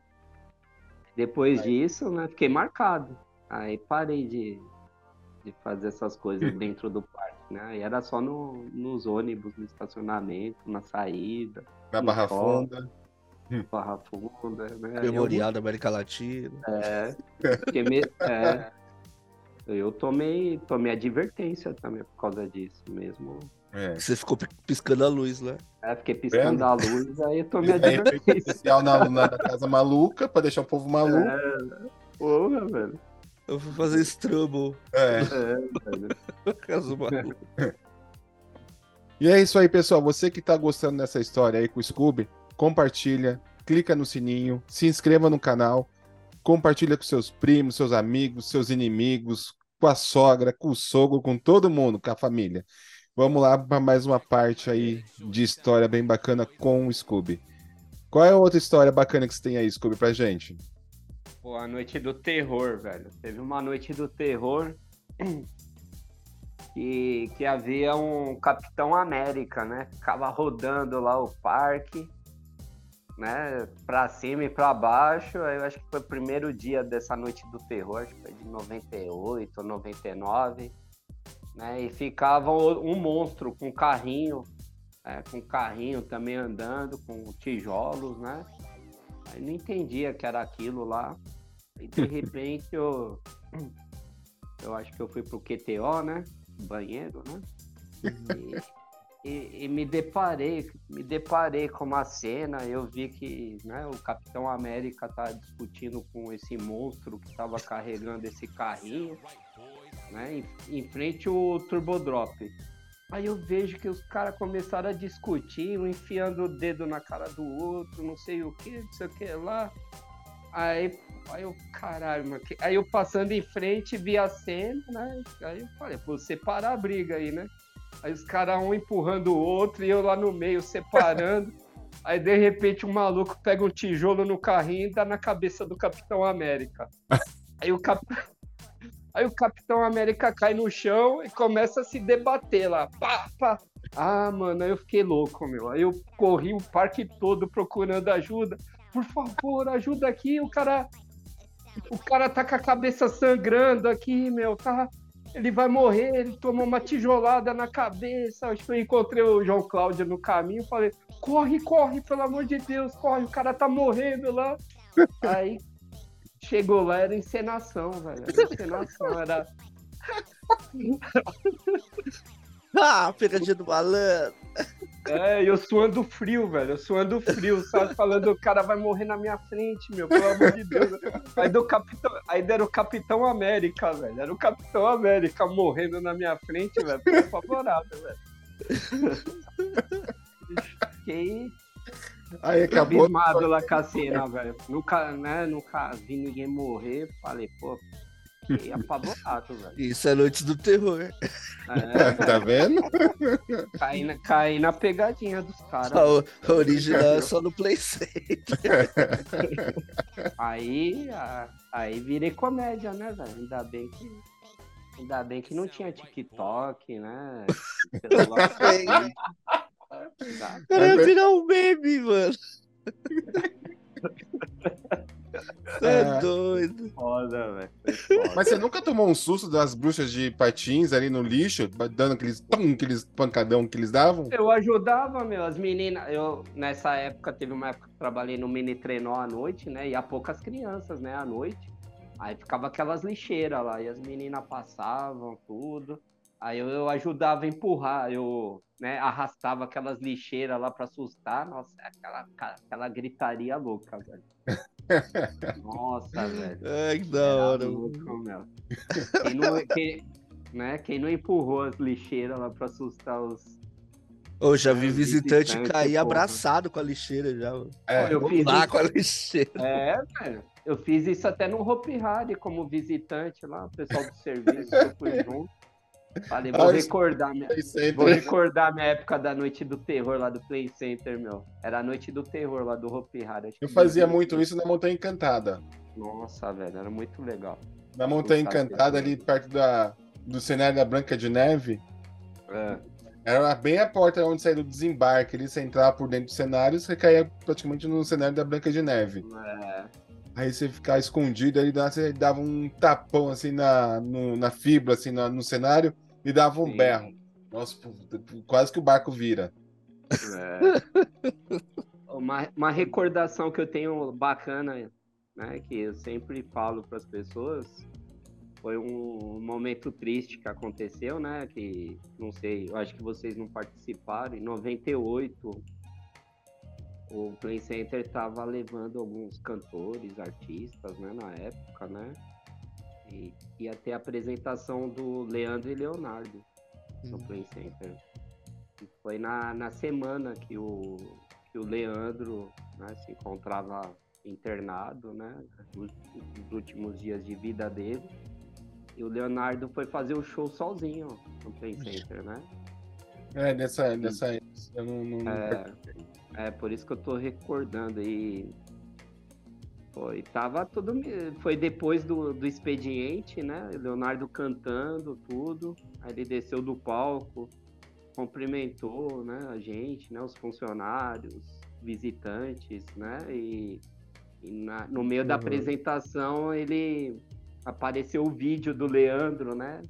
Depois disso, né, fiquei marcado. Aí parei de, de fazer essas coisas dentro do parque, né? Aí era só no, nos ônibus, no estacionamento, na saída, na Barra sol. Funda. Barra Funda, né? Aí eu- Memorial da América Latina. É, porque me- é, eu tomei, tomei advertência também por causa disso mesmo. É. Você ficou pi- piscando a luz lá. É, fiquei piscando Vendo? a luz, aí eu tomei é advertência. especial na, na Casa Maluca, pra deixar o povo maluco. Porra, velho. Eu fui fazer Strumble. É. É. E é isso aí, pessoal. Você que tá gostando dessa história aí com o Scooby, compartilha, clica no sininho, se inscreva no canal, compartilha com seus primos, seus amigos, seus inimigos, com a sogra, com o sogro, com todo mundo, com a família. Vamos lá para mais uma parte aí de história bem bacana com o Scooby. Qual é a outra história bacana que você tem aí, Scooby, pra gente? Pô, a noite do terror, velho. Teve uma noite do terror que, que havia um Capitão América, né? Ficava rodando lá o parque, né? Pra cima e pra baixo. Eu acho que foi o primeiro dia dessa noite do terror, acho que foi de 98 ou 99. Né? E ficava um monstro com carrinho, é, com carrinho também andando, com tijolos, né? Aí não entendia que era aquilo lá. E de repente eu. Eu acho que eu fui pro QTO, né? Banheiro, né? E, e- e me deparei, me deparei com uma cena, eu vi que né, o Capitão América tá discutindo com esse monstro que estava carregando esse carrinho, né? Em, em frente ao Turbodrop. Aí eu vejo que os caras começaram a discutir, um enfiando o dedo na cara do outro, não sei o que, não sei o que lá. Aí, aí eu, caralho, mano. Aí eu passando em frente, vi a cena, né? Aí eu falei, pô, separar a briga aí, né? Aí os caras um empurrando o outro e eu lá no meio separando. Aí de repente o maluco pega um tijolo no carrinho e dá na cabeça do Capitão América. Aí o, cap... aí o Capitão América cai no chão e começa a se debater lá. Pá, pá. Ah, mano, aí eu fiquei louco, meu. Aí eu corri o parque todo procurando ajuda. Por favor, ajuda aqui. O cara. O cara tá com a cabeça sangrando aqui, meu. Tá... Ele vai morrer, ele tomou uma tijolada na cabeça. Acho que eu encontrei o João Cláudio no caminho. Falei, corre, corre, pelo amor de Deus, corre, o cara tá morrendo lá. Aí chegou lá, era encenação, velho. Era encenação, era. Ah, pegadinha do malandro. É, eu suando frio, velho. Eu suando frio, sabe? Falando, o cara vai morrer na minha frente, meu, pelo amor de Deus. Aí, do capitão, aí era o Capitão América, velho. Era o Capitão América morrendo na minha frente, velho. Fiquei favorável, velho. Fiquei Aí acabou. abismado lá com a cena, velho. Nunca, né, nunca vi ninguém morrer. Falei, pô, fiquei apavorado, velho. Isso é Noite do Terror. É, Tá vendo? caí, na, caí na pegadinha dos caras. A, original é só no Play. Aí, a- aí virei comédia, né, velho? Ainda bem que. Ainda bem que não tinha TikTok, né? Cara, ia virar um meme, mano. É doido. Foda, velho. Mas você nunca tomou um susto das bruxas de patins ali no lixo, dando aqueles, pum, aqueles pancadão que eles davam? Eu ajudava, meu, as meninas. Eu, nessa época, teve uma época que eu trabalhei no mini trenó à noite, né? E há poucas crianças, né, à noite. Aí ficava aquelas lixeiras lá, e as meninas passavam, tudo. Aí eu, eu ajudava a empurrar, eu né, arrastava aquelas lixeiras lá para assustar. Nossa, é aquela, aquela gritaria louca, velho. Nossa, velho. Ai, que da hora. Louco, quem, não, quem, né, quem não empurrou as lixeiras lá para assustar os. Eu já vi visitante, visitante cair abraçado com a lixeira já. É, eu fiz lá isso... com a lixeira. É, velho. Eu fiz isso até no Hopi Hari como visitante lá, o pessoal do serviço, eu fui junto. Falei, vou, ah, recordar minha, vou recordar minha época da noite do terror lá do Play Center, meu. Era a noite do terror lá do Hopi Hari. Eu fazia muito isso na Montanha Encantada. Nossa, velho, era muito legal. Na Montanha Encantada, ali perto da, do cenário da Branca de Neve. É. Era bem a porta onde saía do desembarque. Ali, você entrava por dentro do cenário, você caía praticamente no cenário da Branca de Neve. É. Aí você ficava escondido, aí você dava um tapão assim na, no, na fibra, assim, no, no cenário e dava um Sim. berro. Nossa, quase que o barco vira. É. uma, uma recordação que eu tenho bacana, né, que eu sempre falo para as pessoas, foi um momento triste que aconteceu, né, que não sei, eu acho que vocês não participaram, em 98 o Play Center estava levando alguns cantores, artistas, né, na época, né, e ia ter a apresentação do Leandro e Leonardo no uhum. Play Center. E foi na, na semana que o, que o Leandro né, se encontrava internado, né? Nos, últimos dias de vida dele. E o Leonardo foi fazer o show sozinho no Play Center, né? É, nessa, nessa eu não, não... É, é, por isso que eu tô recordando. E foi, tava tudo. Foi depois do, do expediente, né? Leonardo cantando tudo. Aí ele desceu do palco, cumprimentou, né? A gente, né? Os funcionários, visitantes, né? E, e na, no meio uhum. da apresentação ele apareceu o vídeo do Leandro, né?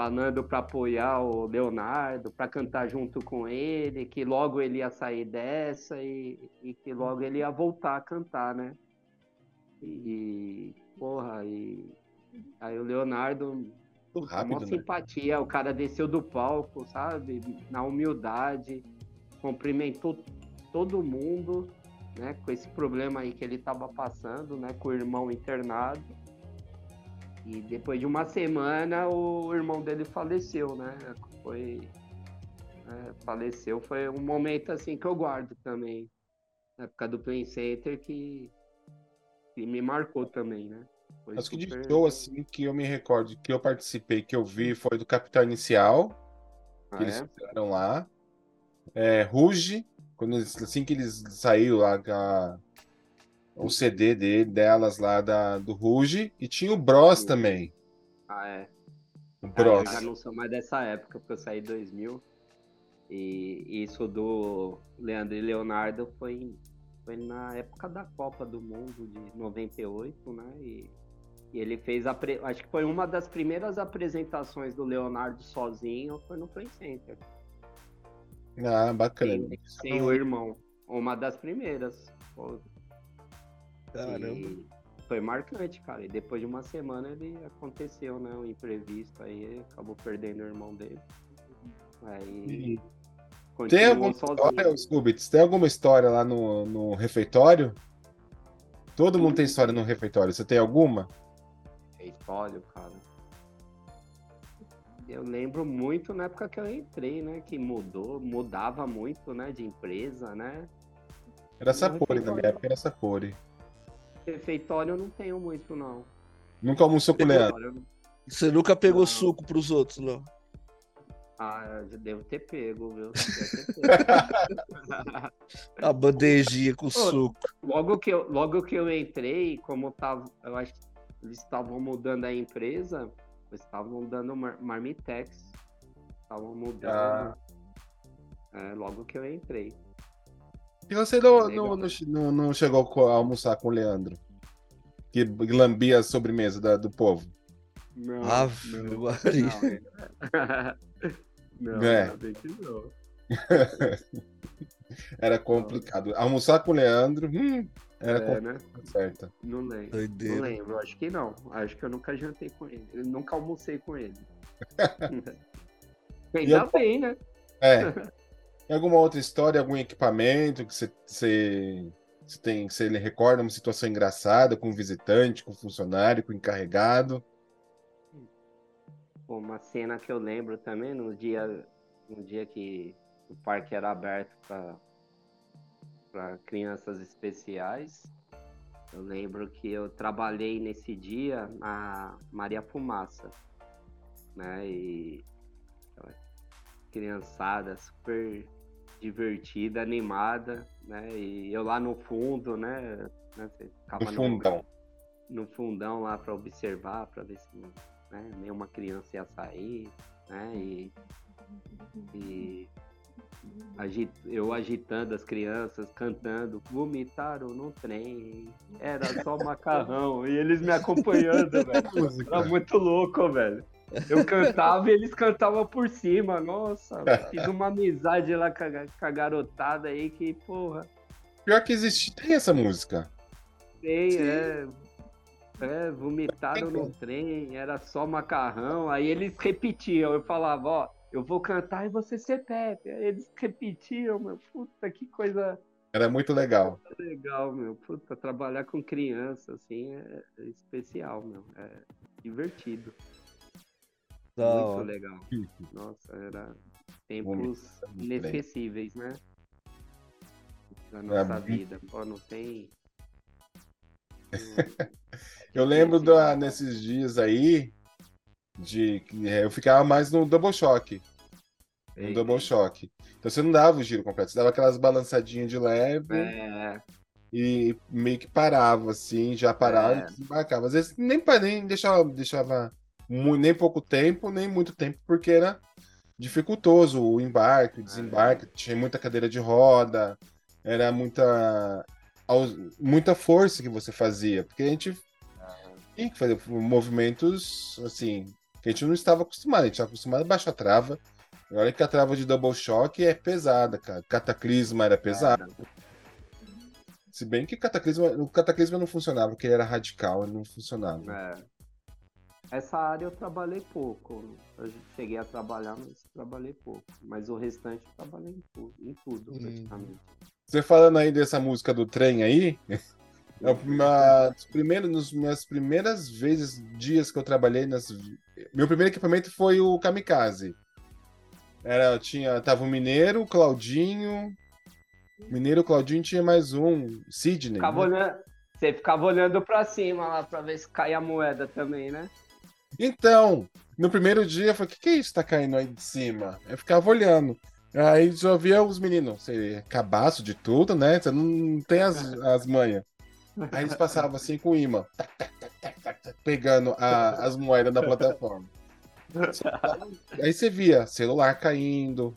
Falando para apoiar o Leonardo, para cantar junto com ele, que logo ele ia sair dessa e, e que logo ele ia voltar a cantar, né? E, porra, e aí o Leonardo, rápido, uma né? simpatia, o cara desceu do palco, sabe? Na humildade, cumprimentou todo mundo, né? Com esse problema aí que ele tava passando, né? Com o irmão internado. E depois de uma semana, o irmão dele faleceu, né? Foi. É, faleceu. Foi um momento assim que eu guardo também. Na época do Play Center que e me marcou também, né? Foi Acho super... que de show, assim, que eu me recordo, que eu participei, que eu vi, foi do Capital Inicial, que ah, eles é? fizeram lá. É, Ruge, quando eles, assim que eles saíram lá, o CD dele, delas lá da, do Ruge, e tinha o Bros também. Ah, é. O Bros. Ah, eu já não sou mais dessa época, porque eu saí em 2000. E isso do Leandro e Leonardo foi foi na época da Copa do Mundo de 98, né? E, e ele fez a. Pre... Acho que foi uma das primeiras apresentações do Leonardo sozinho, foi no Play Center. Ah, bacana. Sem, sem o irmão. Uma das primeiras. Caramba. E foi marcante, cara. E depois de uma semana ele aconteceu, né? Um imprevisto aí, acabou perdendo o irmão dele. Aí. E tem alguma história, Scooby, tem alguma história lá no, no refeitório? Todo mundo tem história no refeitório. Você tem alguma? Refeitório, cara. Eu lembro muito na época que eu entrei, né? Que mudou, mudava muito, né? De empresa, né? Era Sapori, na minha época era Sapori. Refeitório eu não tenho muito, não. Nunca almoçou com o Leandro? Você nunca pegou não. suco pros outros, não? Ah, eu devo ter pego, viu? Ter pego. A bandejinha com Pô, suco. Logo que, eu, logo que eu entrei, como tava, eu acho que eles estavam mudando a empresa, eles estavam dando mar marmitex. Estavam mudando. Ah. É, logo que eu entrei. E você não, não, não, não, chegou a almoçar com o Leandro? que lambia a sobremesa da- do povo. Não, Ave não, Maria. não, é. não, É. ainda bem que não. Era complicado. Almoçar com o Leandro, hum, era É, né? complicado, certo. Não lembro. Não lembro, acho que não. Acho que eu nunca jantei com ele. Eu nunca almocei com ele. Ainda eu- bem, né? É. Tem alguma outra história, algum equipamento que você, tem, que você recorda uma situação engraçada com um visitante, com um funcionário, com um encarregado? Uma cena que eu lembro também, no dia, no dia que o parque era aberto para crianças especiais. Eu lembro que eu trabalhei nesse dia na Maria Fumaça, né? E criançada super divertida, animada, né? E eu lá no fundo, né? né, você ficava No no- fundão. no fundão lá para observar, para ver se né, nenhuma criança ia sair, né? E, e agi- eu agitando as crianças, cantando, vomitaram no trem, era só macarrão, e eles me acompanhando, velho. Era muito louco, velho. Eu cantava e eles cantavam por cima, nossa, fiz uma amizade lá com a, com a garotada aí que, porra, Pior que existe, tem essa música. Tem, é. É, vomitaram no trem, era só macarrão. Aí eles repetiam. Eu falava, ó, eu vou cantar e você ser Pepe. Aí eles repetiam, meu. Puta, que coisa Era muito legal. legal, meu. Puta, trabalhar com criança, assim, é é especial, meu. É divertido. Da muito hora. legal. Nossa, era tempos inesquecíveis, né? Da É, nossa muito- vida. Pô, não tem. Eu lembro da, nesses dias aí de que é, eu ficava mais no double shock. No Ei, double shock. Então você não dava o giro completo, você dava aquelas balançadinhas de leve É, e meio que parava, assim, já parava É. e desembarcava. Às vezes nem, nem deixava, deixava nem pouco tempo, nem muito tempo, porque era dificultoso o embarque, o desembarque, tinha muita cadeira de roda, era muita, muita força que você fazia, porque a gente tinha que fazer movimentos assim, que a gente não estava acostumado, a gente estava acostumado a baixar a trava. Olha que a trava de double shock é pesada, cara. Cataclisma era pesado. Se bem que cataclisma, o cataclisma não funcionava, porque ele era radical, ele não funcionava. É. Essa área eu trabalhei pouco. Eu cheguei a trabalhar, mas trabalhei pouco. Mas o restante eu trabalhei em tudo, em tudo Hum. praticamente. Você falando aí dessa música do trem aí, é uma das primeiras, nos minhas primeiras vezes, dias que eu trabalhei, nas, meu primeiro equipamento foi o Kamikaze. Era, tinha, tava o Mineiro, o Claudinho, Mineiro, Claudinho tinha mais um, Sidney. Ficava né? olhando, você ficava olhando pra cima lá pra ver se caía a moeda também, né? Então, no primeiro dia eu falei, o que, que é isso que tá caindo aí de cima? Eu ficava olhando. Aí só via os meninos, você é cabaço de tudo, né? Você não tem as, as manhas. Aí eles passavam assim com imã, tac, tac, tac, tac, tac, tac, pegando a- as moedas da plataforma. Aí você via celular caindo,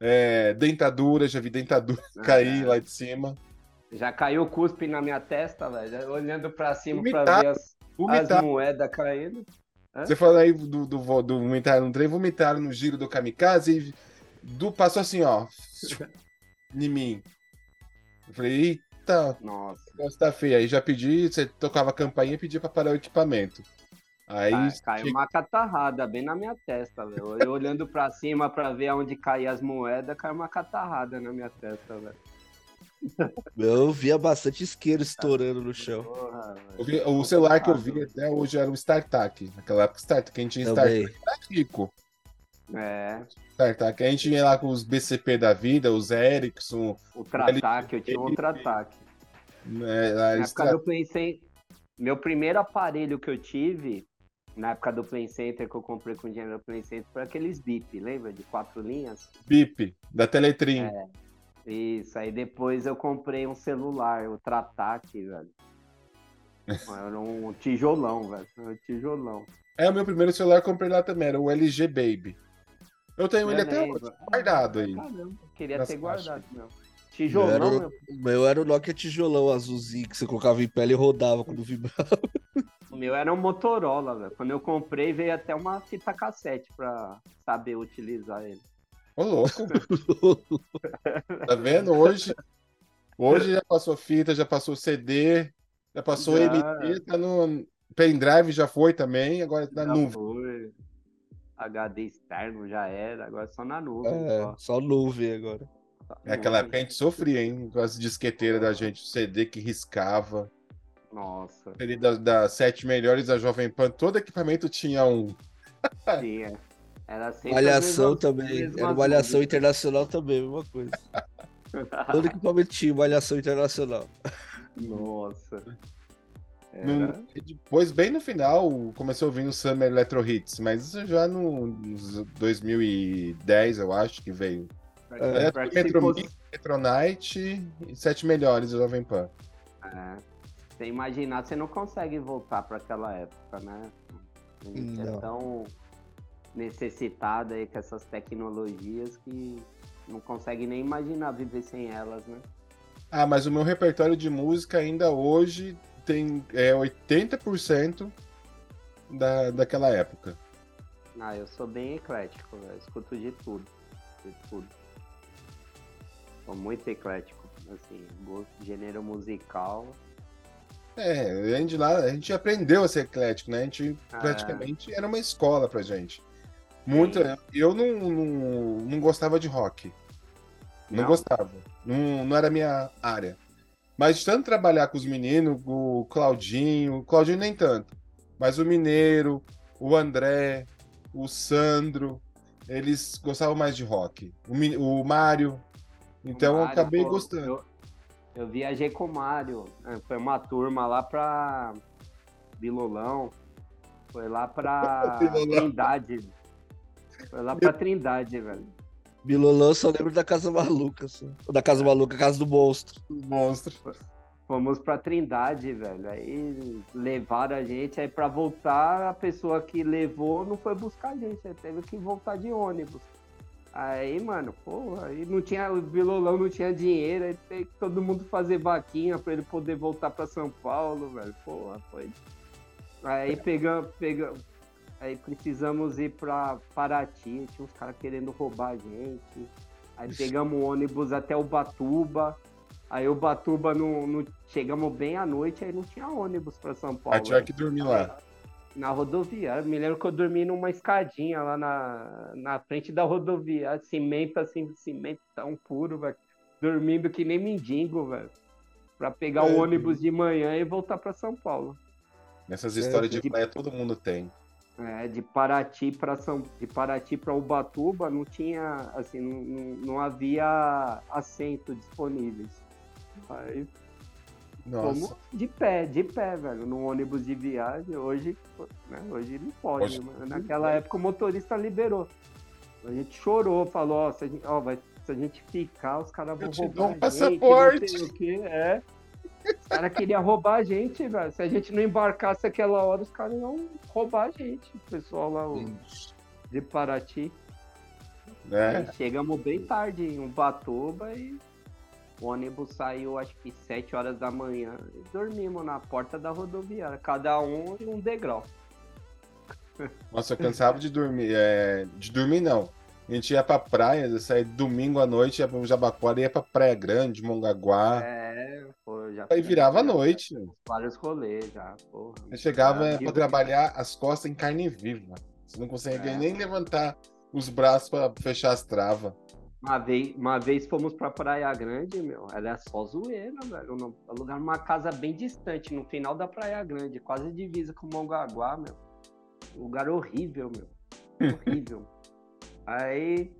é, dentadura, já vi dentadura cair lá de cima. Já caiu cuspe na minha testa, velho. Olhando pra cima pra Vomitar. ver as, as moedas caindo. Você falou aí do, do, vo- do vomitaram no trem, vomitaram no giro do kamikaze e do, passou assim, ó, em mim. Eu falei, eita, Nossa. negócio tá feio. Aí já pedi, você tocava a campainha e pedia pra parar o equipamento. Aí Cai- caiu uma catarrada bem na minha testa, velho. Eu olhando pra cima pra ver aonde caía as moedas, caiu uma catarrada na minha testa, velho. Eu via bastante isqueiro estourando no chão. Vi- o celular que eu vi até hoje era o StarTAC. Naquela época, StarTAC, quem tinha Também. StarTAC era rico. É, StarTAC. A gente ia lá com os BCP da vida, os Ericsson, ultra-ataque, eu tinha um ultra-ataque. né, Na a época Stra- do Play Center, meu primeiro aparelho que eu tive, na época do Play Center, que eu comprei com dinheiro do Play Center, foi aqueles BIP, lembra? De quatro linhas? BIP, da Teletrim. É. Isso, aí depois eu comprei um celular, o Trataque, velho. Era um tijolão, velho. Um tijolão. É, o meu primeiro celular que eu comprei lá também, era o LG Baby. Eu tenho ele Eu até hoje, guardado aí. Caramba, queria ter guardado, meu. Tijolão, Meu era o- meu. O meu era o Nokia tijolão azulzinho que você colocava em pele e rodava quando vibrava. O meu era um Motorola, velho. Quando eu comprei, veio até uma fita cassete pra saber utilizar ele. Ô, louco. Tá vendo? Hoje, hoje já passou fita, já passou CD, já passou Já. Tá no pendrive, já foi também, agora tá na nuvem. foi. HD externo já era, agora é só na nuvem. É, só. só nuvem agora. Só É aquela época a gente sofria, hein? Com as disqueteiras da gente, o CD que riscava. Nossa, das, das sete melhores da Jovem Pan, todo equipamento tinha um. tinha. Era sempre Malhação também. Era malhação internacional também, mesma coisa. Todo equipamento tinha malhação internacional. Nossa. Era... e depois, bem no final, começou a vir o Summer Electro Hits, mas isso já no, nos 2010, eu acho que veio. É, Metro Mix, Metronite e sete melhores da Jovem Pan. É. Você imaginar, você não consegue voltar para aquela época, né? Não. é tão necessitado aí com essas tecnologias que não consegue nem imaginar viver sem elas, né? Ah, mas o meu repertório de música ainda hoje tem é 80% da, daquela época. Ah, eu sou bem eclético, velho. Escuto de tudo. De tudo. Sou muito eclético, assim, gênero musical. É, a gente lá, a gente aprendeu a ser eclético, né? A gente Ah. praticamente era uma escola pra gente. Muito, Sim. eu não, não, não gostava de rock. Não, Não? gostava. Não, não era a minha área. Mas tanto trabalhar com os meninos, o Claudinho, o Claudinho nem tanto, mas o Mineiro, o André, o Sandro, eles gostavam mais de rock. O, o Mário. Então eu Mário, acabei pô, gostando. Eu, eu viajei com o Mário. né, Foi uma turma lá pra Bilolão. Foi lá pra. Trindade. Foi lá pra Trindade, velho. Bilolão eu só lembro da Casa Maluca. Só. Da Casa Maluca, Casa do Monstro. Monstro. Fomos pra Trindade, velho. Aí levaram a gente. Aí pra voltar, a pessoa que levou não foi buscar a gente. Aí teve que voltar de ônibus. Aí, mano, pô, aí não tinha. O Bilolão não tinha dinheiro. Aí teve que todo mundo fazer vaquinha pra ele poder voltar pra São Paulo, velho. Porra, foi. Aí pegamos. pegamos aí precisamos ir pra Paraty. Tinha uns caras querendo roubar a gente. Aí pegamos o ônibus até Ubatuba. Aí Ubatuba não, não chegamos bem à noite, aí não tinha ônibus pra São Paulo. Aí tinha que dormir lá. Na rodoviária. Me lembro que eu dormi numa escadinha lá na, na frente da rodoviária. Cimento assim, cimento tão puro, velho. Dormindo que nem mendigo, velho. Pra pegar o É. ônibus de manhã e voltar pra São Paulo. Nessas É, histórias de de- praia todo mundo tem. É, de Paraty para São de Paraty para Ubatuba não tinha assim não, não, havia assento disponíveis aí Nossa. fomos de pé de pé velho no ônibus de viagem. Hoje né, hoje não pode Hoje- mas naquela época o motorista liberou. A gente chorou falou ó, se a gente, ó, vai, se a gente ficar os caras vão roubar um a gente, passaporte. não sei o quê, é os caras queriam roubar a gente, velho. Se a gente não embarcasse aquela hora, os caras iam roubar a gente. O pessoal lá o- de Paraty. Aí chegamos bem tarde em Ubatuba e o ônibus saiu acho que 7 horas da manhã e dormimos na porta da rodoviária, cada um em um degrau. Nossa, eu cansava de dormir. é, De dormir, não. A gente ia pra praia, eu saía domingo à noite, ia pro Jabaquara, ia pra Praia Grande, Mongaguá. É, já Aí virava a noite. Vários rolês já, porra. Você chegava Já pra trabalhar as costas em carne viva. Você não conseguia É. nem levantar os braços pra fechar as travas. Uma vez, uma vez fomos pra Praia Grande, meu, era é só zoeira, velho. No- Alugar uma casa bem distante, no final da Praia Grande, quase divisa com Mongaguá, meu. Lugar horrível, meu. Horrível. Aí,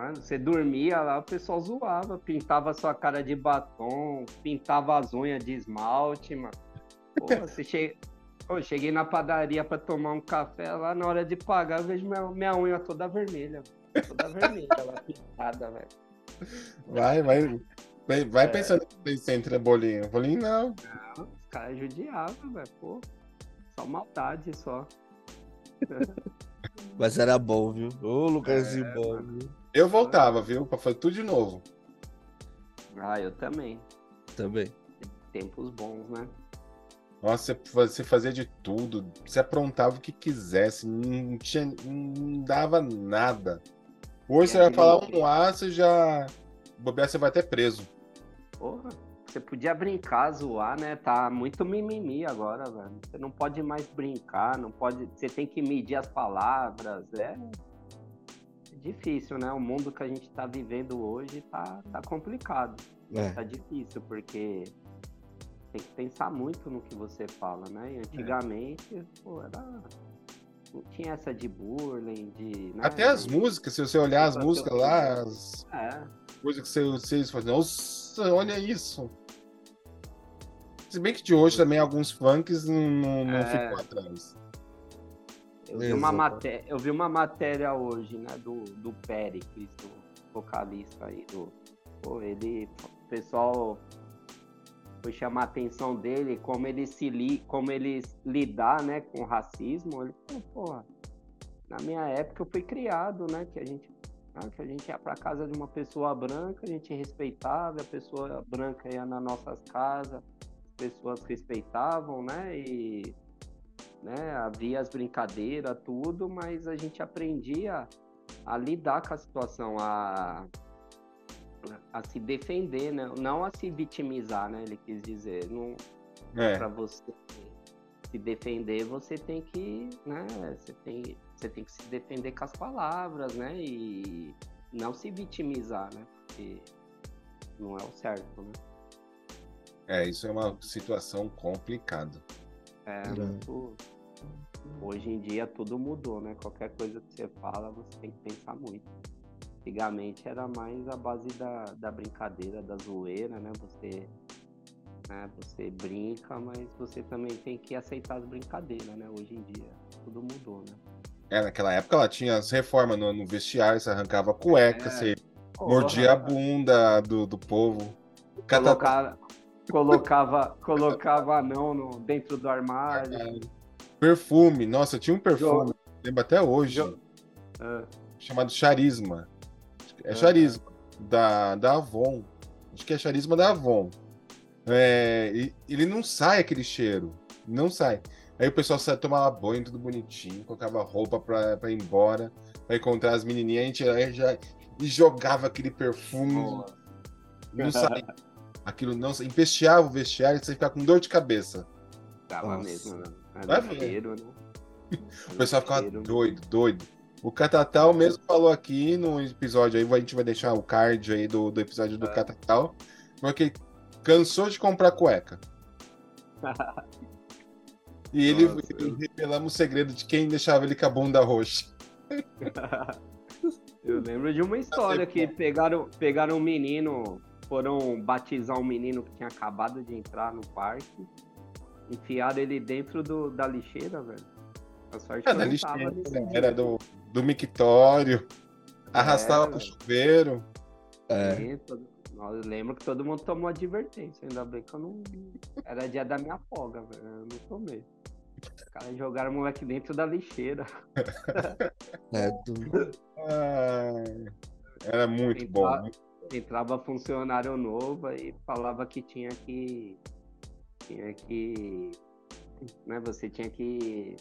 mano, você dormia lá, o pessoal zoava, pintava sua cara de batom, pintava as unhas de esmalte, mano. Pô, você che... Pô, eu cheguei na padaria pra tomar um café lá, na hora de pagar, eu vejo minha, minha unha toda vermelha. Toda vermelha, lá pintada, velho. Vai, vai. Vai, vai É. pensando que você entra bolinho. Bolinho não. Os caras judiavam, velho. Pô, só maldade só. Mas era bom, viu? Ô, lugarzinho É, bom, mano. viu? Eu voltava, viu? Pra fazer tudo de novo. Ah, eu também. Também. Tempos bons, né? Nossa, você fazia de tudo, você aprontava o que quisesse, não, tinha, não dava nada. Hoje É você vai falar aquele- um A, você já. Bobear, você vai até preso. Porra, você podia brincar, zoar, né? Tá muito mimimi agora, velho. Você não pode mais brincar, não pode. Você tem que medir as palavras. É, é difícil, né? O mundo que a gente tá vivendo hoje tá, tá complicado. É. Tá difícil, porque tem que pensar muito no que você fala, né? E antigamente, pô, era. Não tinha essa de bullying, de. né? Até as músicas, se você olhar as músicas lá, as É, coisas que você, vocês fazem, nossa, olha isso. Se bem que de hoje também alguns funks não, não, É. ficam atrás. Eu vi, uma Exato. maté eu vi uma matéria hoje, né, do, do Pericles, do vocalista aí, do. Pô, ele. O pessoal foi chamar a atenção dele, como ele se li, como ele lidar, né, com o racismo. Ele falou, porra, na minha época eu fui criado, né? Que a gente, né, que a gente ia pra casa de uma pessoa branca, a gente respeitava, a pessoa branca ia nas nossas casas, as pessoas respeitavam, né? E né? Havia as brincadeiras, tudo, mas a gente aprendia a lidar com a situação, a, a se defender, né? Não a se vitimizar, né? Ele quis dizer. Não, É, para você se defender, você tem que, né? Você tem, você tem que se defender com as palavras, né? E não se vitimizar, né? Porque não é o certo, né? é, isso é uma situação complicada. É É. muito. Hoje em dia tudo mudou, né? Qualquer coisa que você fala, você tem que pensar muito. Antigamente era mais a base da, da brincadeira, da zoeira, né? Você, né? você brinca, mas você também tem que aceitar as brincadeiras, né? Hoje em dia tudo mudou, né? É, naquela época ela tinha as reformas no, no vestiário, você arrancava a cueca, É. você mordia a bunda do, do povo. Cata- Colocava, colocava, colocava anão no, dentro do armário. Perfume, nossa, tinha um perfume, lembro até hoje, Ah, chamado Charisma. É. Charisma, da, da Avon. Acho que é Charisma da Avon. É, e- ele não sai aquele cheiro, não sai. Aí o pessoal sai, tomava banho, tudo bonitinho, colocava roupa pra, pra ir embora, pra encontrar as menininhas, a gente aí já e jogava aquele perfume, boa. não sai. Aquilo não empesteava o vestiário e você ficava com dor de cabeça. Tava Nossa. mesmo, né? Cheiro, né? O pessoal ficava doido, doido. O Catatal mesmo falou aqui no episódio aí, a gente vai deixar o card aí do, do episódio do É. Catatal, porque cansou de comprar cueca. E ele, Nossa. ele revelamos o segredo de quem deixava ele com a bunda roxa. Eu lembro de uma história que pegaram, pegaram um menino, foram batizar um menino que tinha acabado de entrar no parque, enfiaram ele dentro do, da lixeira, velho. A sorte Era que lixeira, né? era do, do mictório, arrastava pro velho. chuveiro. É. Todo- Eu lembro que todo mundo tomou advertência, ainda bem que eu não. Era dia da minha folga, velho. Eu não tomei. Os caras jogaram o moleque dentro da lixeira. É, do- Ah, era muito Então, bom. né? entrava funcionário novo e falava que tinha que tinha que né você tinha que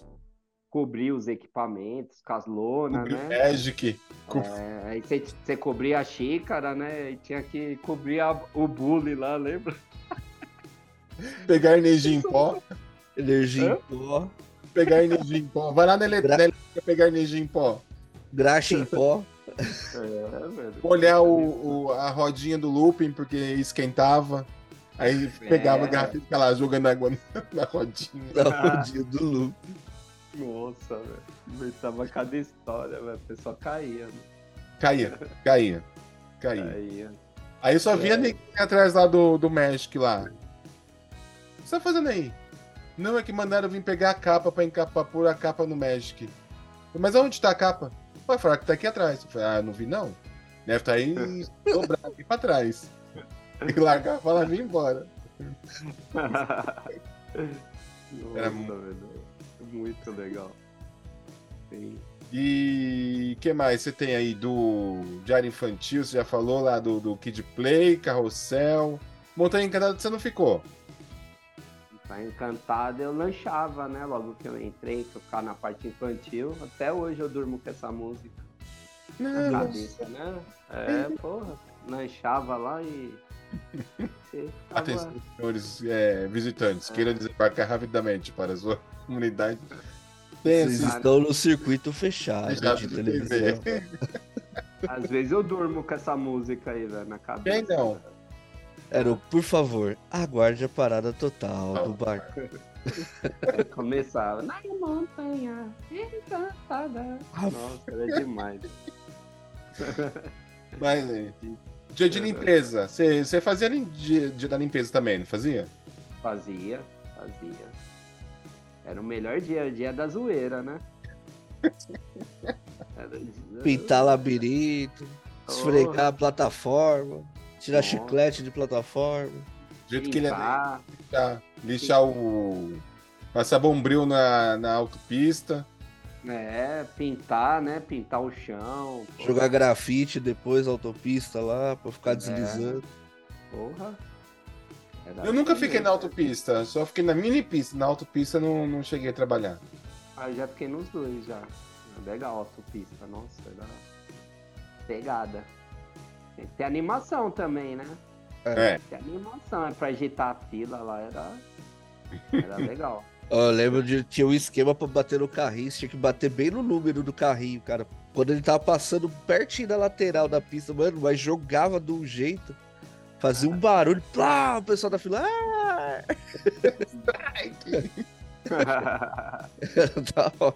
cobrir os equipamentos com as lonas né Magic. É, aí você, você cobria a xícara né e tinha que cobrir a- o bule lá lembra Pegar energia em pó. energia Hã? em pó, Pegar energia em pó. Vai lá na elétrica pegar energia em pó. graxa em pó. é, velho. Olhar o, o- a rodinha do looping porque esquentava. Aí pegava É. a garrafa e ficava lá jogando água na, na rodinha. na rodinha do Lu. Nossa velho inventava cada história velho a pessoa caía né? Caía, caía, caía. caía Aí só via É. ninguém atrás lá do, do Magic lá. O que você tá fazendo aí? Não, é que mandaram vir pegar a capa pra encapar, pôr a capa no Magic. Mas aonde tá a capa? Vai falar que tá aqui atrás. Falei, ah, não vi não. Deve tá aí dobrado aqui pra trás. E largar e lá vir embora. Nossa, Era mu- velho. Muito legal. Sim. E que mais você tem aí do Diário Infantil? Você já falou lá do, do Kid Play, Carrossel. Montanha Encantada você não ficou? Tá encantado, eu lanchava, né? Logo que eu entrei, tocar na parte infantil. Até hoje eu durmo com essa música na cabeça, né? É, porra. Lanchava lá e. Ficava- Atenção, senhores é, visitantes, queira desembarcar rapidamente para a sua comunidade. Tem Vocês estão no circuito fechado de televisão. Às vezes eu durmo com essa música aí, velho, na cabeça. Quem não? Era o, por favor, aguarde a parada total do barco. Começava. Na montanha encantada. Nossa, era demais. Mas, é, dia de limpeza. Você fazia dia, dia da limpeza também, não fazia? Fazia, fazia. Era o melhor dia, o dia da zoeira, né? Pintar labirinto, esfregar a plataforma, tirar Nossa. chiclete de plataforma. Do jeito que ele é lixar, lixar o. Passar bombril na, na autopista. É, pintar, né? Pintar o chão. pô. Jogar grafite depois na autopista lá, pra ficar deslizando. Porra. Eu nunca fiquei na autopista, só fiquei na mini pista. Na autopista não, não cheguei a trabalhar. Ah, eu já fiquei nos dois já. Legal, autopista, nossa, era pegada. Tem que ter animação também, né? É. Tem animação, é pra agitar a fila lá, era. Era legal. Eu lembro de tinha um esquema pra bater no carrinho, você tinha que bater bem no número do carrinho, cara. Quando ele tava passando pertinho da lateral da pista, mano, mas jogava de um jeito, fazia um barulho, plá, o pessoal da fila, ah! Da hora.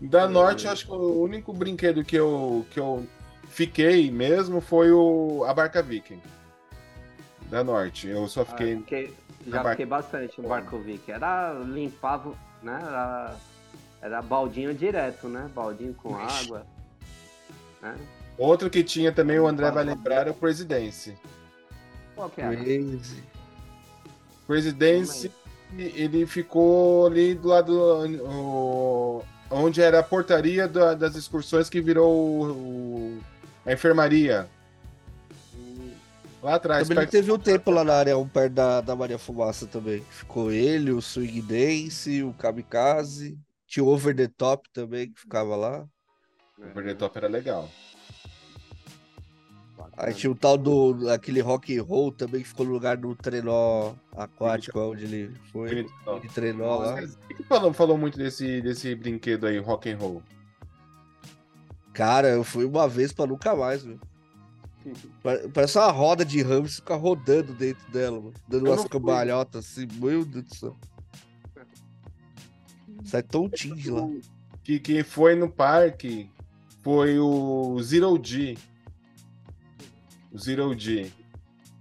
Da Norte, eu acho que o único brinquedo que eu, que eu fiquei mesmo foi o, a Barca Viking. Da Norte. Eu só Ah, fiquei. fiquei- na já barca. fiquei bastante no Barco Vic. Era limpava, né? Era, era baldinho direto, né? Baldinho com água. Né? Outro que tinha também, o André vai lembrar, é o Presidência. Qual que era? Crazy. Presidência, ele ficou ali do lado o- onde era a portaria da- das excursões que virou o- o- a enfermaria. Lá atrás. Também perto- teve um tempo lá na área, um perto da, da Maria Fumaça também. Ficou ele, o Swing Dance, o Kamikaze, tinha o Over the Top também, que ficava lá. O Over the Top era legal. Aí tinha o tal do aquele rock and roll também que ficou no lugar do trenó aquático onde ele foi. Bonito, treinou lá. Quem que falou, falou muito desse, desse brinquedo aí, rock and roll? Cara, eu fui uma vez pra nunca mais, velho. Pa- Parece uma roda de ramos ficar rodando dentro dela, mano. Dando Eu umas cambalhotas assim, meu Deus do céu. Sai tontinho de lá. Que, que foi no parque foi o Zero G. Zero G.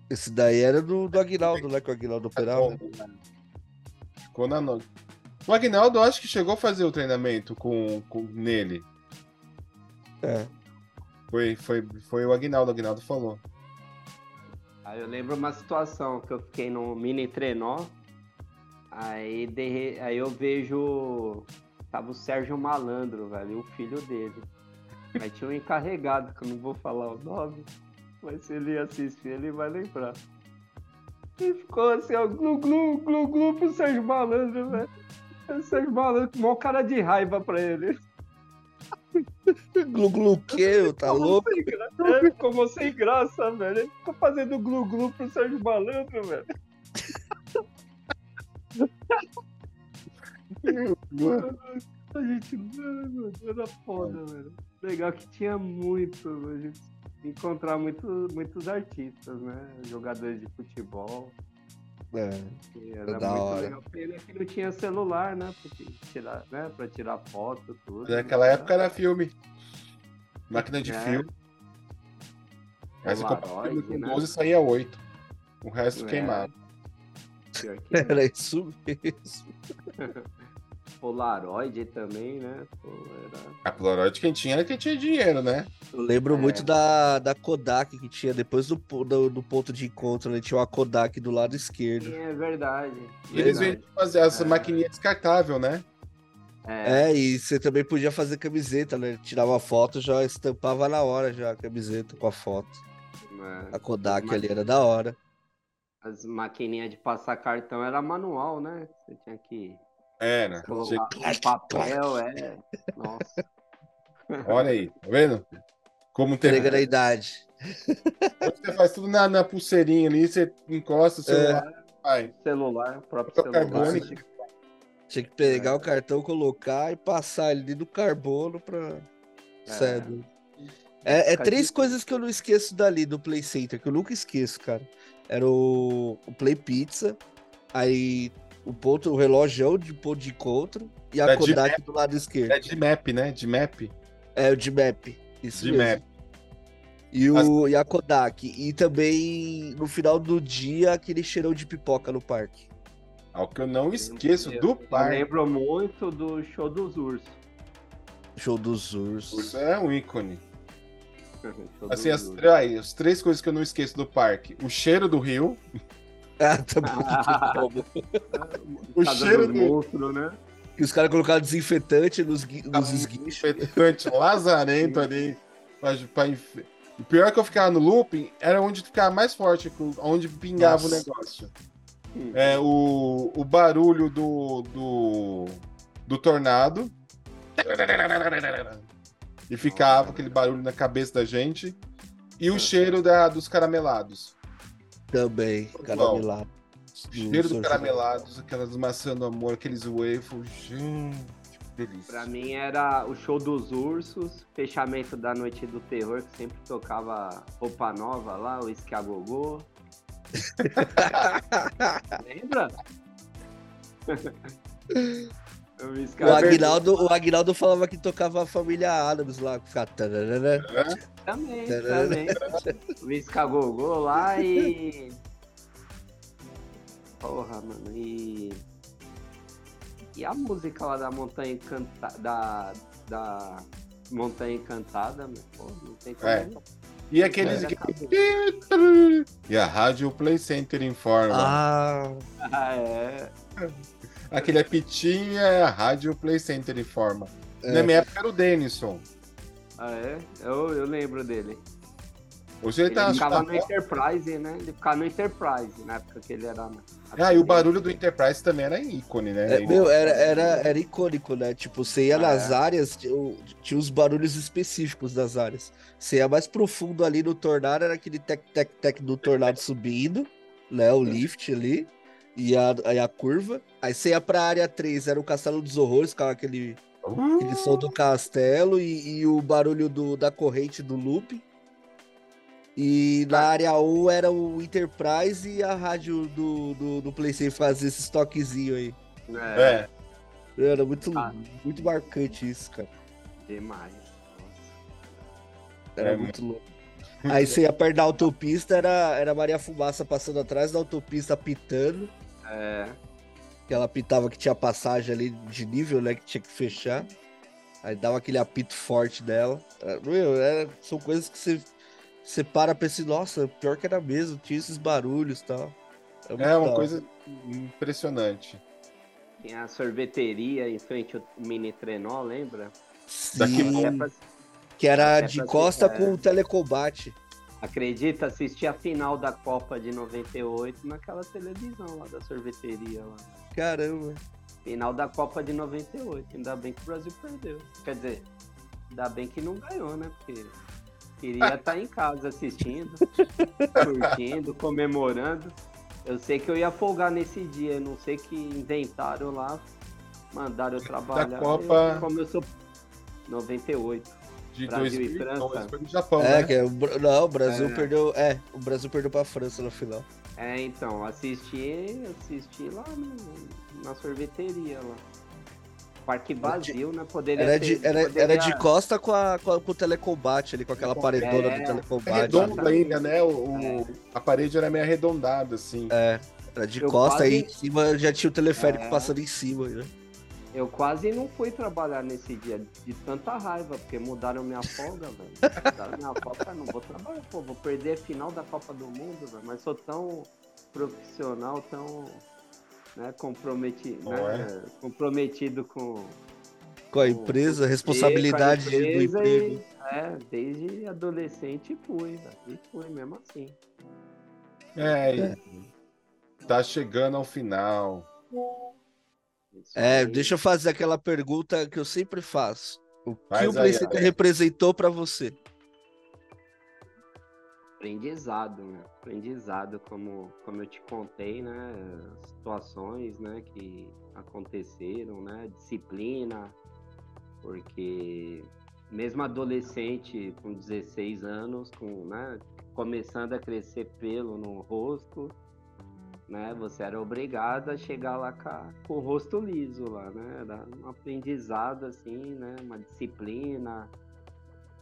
Esse daí era do, do Aguinaldo, né? Que o Aguinaldo operava. Ficou na no... O Agnaldo acho que chegou a fazer o treinamento com, com nele. É. Foi, foi, foi o Agnaldo, o Agnaldo falou. Aí eu lembro uma situação que eu fiquei no mini trenó. Aí, de... aí eu vejo. Tava o Sérgio Malandro, velho, e o filho dele. Aí tinha um encarregado, que eu não vou falar o nome, mas se ele assistir, ele vai lembrar. E ficou assim, ó, glu glu, glu glu pro Sérgio Malandro, velho. O Sérgio Malandro maior cara de raiva pra ele. Glu glu que, tá louco? Sem gra- É, ficou sem graça, velho. Ele ficou fazendo glu glu pro Sérgio Malandro, velho. A gente, mano, era foda, velho. Legal que tinha muito, a gente encontrar muito, muitos artistas, né? Jogadores de futebol. É. Era da muito hora. legal. Pena que não tinha celular, né? Porque tirar, né? Pra tirar foto, tudo. Naquela época era filme. Máquina de É. filme. Aí você comprava filme com né? 12 saía 8. O resto É. queimava. Pior que Era isso mesmo. Polaroid também, né? Pô, era... A Polaroid quem tinha era quem tinha dinheiro, né? Eu lembro É. muito da, da Kodak que tinha depois do, do, do ponto de encontro, né? Tinha uma Kodak do lado esquerdo. Sim, é verdade. E eles verdade. vendiam fazer as É. maquininhas descartáveis, né? É. é. e você também podia fazer camiseta, né? Tirava uma foto, já estampava na hora já a camiseta com a foto. É. A Kodak ali era da hora. As maquininhas de passar cartão era manual, né? Você tinha que. Era. Colocar é papel, é. Nossa. Olha aí, tá vendo? Como tem. Entrega da idade. Você faz tudo na, na pulseirinha ali, você encosta o celular. É. Vai. Celular, próprio celular. Carbono, tinha que pegar é. o cartão, colocar e passar ali no carbono pra. É. Sério. É, é três coisas que eu não esqueço dali do Play Center, que eu nunca esqueço, cara. Era o, o Play Pizza, aí o ponto, o relógio de ponto de encontro e a é Kodak do lado esquerdo. É de map, né? De map. É, o de map. Isso de mesmo. map. E, o, As... e a Kodak. E também, no final do dia, aquele cheirão de pipoca no parque. Ao que eu não esqueço eu, do parque. Eu lembro muito do show dos ursos. Show dos ursos. Urso é um ícone. assim, as, aí, as três coisas que eu não esqueço do parque: o cheiro do rio. Ah, tá bom. o cheiro do monstro, né? E os caras colocaram desinfetante nos, nos esguichos. Desinfetante lazarento ali. Pra, pra inf... O pior é que eu ficava no looping era onde ficava mais forte, onde pingava Nossa. o negócio. Hum. É, o, o barulho do, do, do tornado. E ficava aquele barulho na cabeça da gente. E o cheiro da, dos caramelados. Também, caramelado. Cheiro dos caramelados, aquelas maçãs do amor, aqueles waffles, gente, que delícia. Pra mim era o show dos ursos, fechamento da Noite do Terror, que sempre tocava roupa nova lá, o Esquiagogô. Lembra? O Aguinaldo, o Aguinaldo falava que tocava a família Adams lá, ficava... Também, também. O Escagogô lá e Porra, mano, e. E a música lá da Montanha Encantada. Da, da Montanha Encantada, meu, pô, não tem como. É. E aqueles. É. E a Rádio Play Center informa. Ah, ah é. Aquele apitinho é a Rádio Play Center informa. É. Na minha época era o Denison. Ah, é? Eu, eu lembro dele. Hoje ele, ele tá ficava no Enterprise, né? Ele ficava no Enterprise na época que ele era. Ah, e o barulho do Enterprise também era ícone, né? É, meu, era, era, era icônico, né? Tipo, você ia ah, nas é. áreas, tinha, tinha os barulhos específicos das áreas. Você ia mais profundo ali no tornado, era aquele tec-tec-tec do tornado subindo, né? O lift ali. E a, a, a curva. Aí você ia pra área 3, era o Castelo dos Horrores, com aquele, uh! aquele som do castelo e, e o barulho do, da corrente do loop. E na área 1 era o Enterprise e a rádio do, do, do PlayStation fazia esse toquezinho aí. É. é. Era muito, ah. muito marcante isso, cara. Demais. Era é, muito louco. Aí você ia perto da autopista, era, era Maria Fumaça passando atrás da autopista pitando. É. Que ela pitava que tinha passagem ali de nível, né? Que tinha que fechar. Aí dava aquele apito forte dela. É, meu, é, são coisas que você você para pra esse, nossa, pior que era mesmo, tinha esses barulhos e tal. É, é uma coisa impressionante. Tem a sorveteria em frente ao mini trenó, lembra? Sim, Daqui... que era de costa com o telecombate. Acredita, assisti a final da Copa de 98 naquela televisão lá da sorveteria lá. Caramba. Final da Copa de 98. Ainda bem que o Brasil perdeu. Quer dizer, ainda bem que não ganhou, né? Porque Queria estar tá em casa assistindo, curtindo, comemorando. Eu sei que eu ia folgar nesse dia, não sei que inventaram lá, mandaram eu trabalhar. Da Copa. Eu, como eu sou 98. De Brasil 2000, e França. Não, Japão, é, né? que é, o, não, o Brasil é. perdeu. É, o Brasil perdeu pra França no final. É, então, assisti, assisti lá no, na sorveteria lá parque vazio, né? Poderia era, de, era, poderia... era de costa com, a, com, a, com o telecombate ali, com aquela paredona é, do telecombate. É redondo ainda, né? O, é. A parede era meio arredondada, assim. É, era de Eu costa quase... e em cima já tinha o teleférico é. passando em cima, né? Eu quase não fui trabalhar nesse dia de tanta raiva, porque mudaram minha folga, velho. Mudaram minha folga, não vou trabalhar, pô, vou perder a final da Copa do Mundo, velho. Mas sou tão profissional, tão né, comprometido, né, é? comprometido com, Com a empresa, responsabilidade com a empresa do emprego. E, é, desde adolescente fui, velho. E fui mesmo assim. É, e tá chegando ao final. Isso É, aí. deixa eu fazer aquela pergunta que eu sempre faço. O que Faz o Play Center representou pra você? aprendizado, né? Aprendizado, como, como eu te contei, né? Situações, né? Que aconteceram, né? Disciplina, porque mesmo adolescente com 16 anos, com, né? Começando a crescer pelo no rosto, né? Você era obrigado a chegar lá com, o rosto liso lá, né? Era um aprendizado, assim, né? Uma disciplina.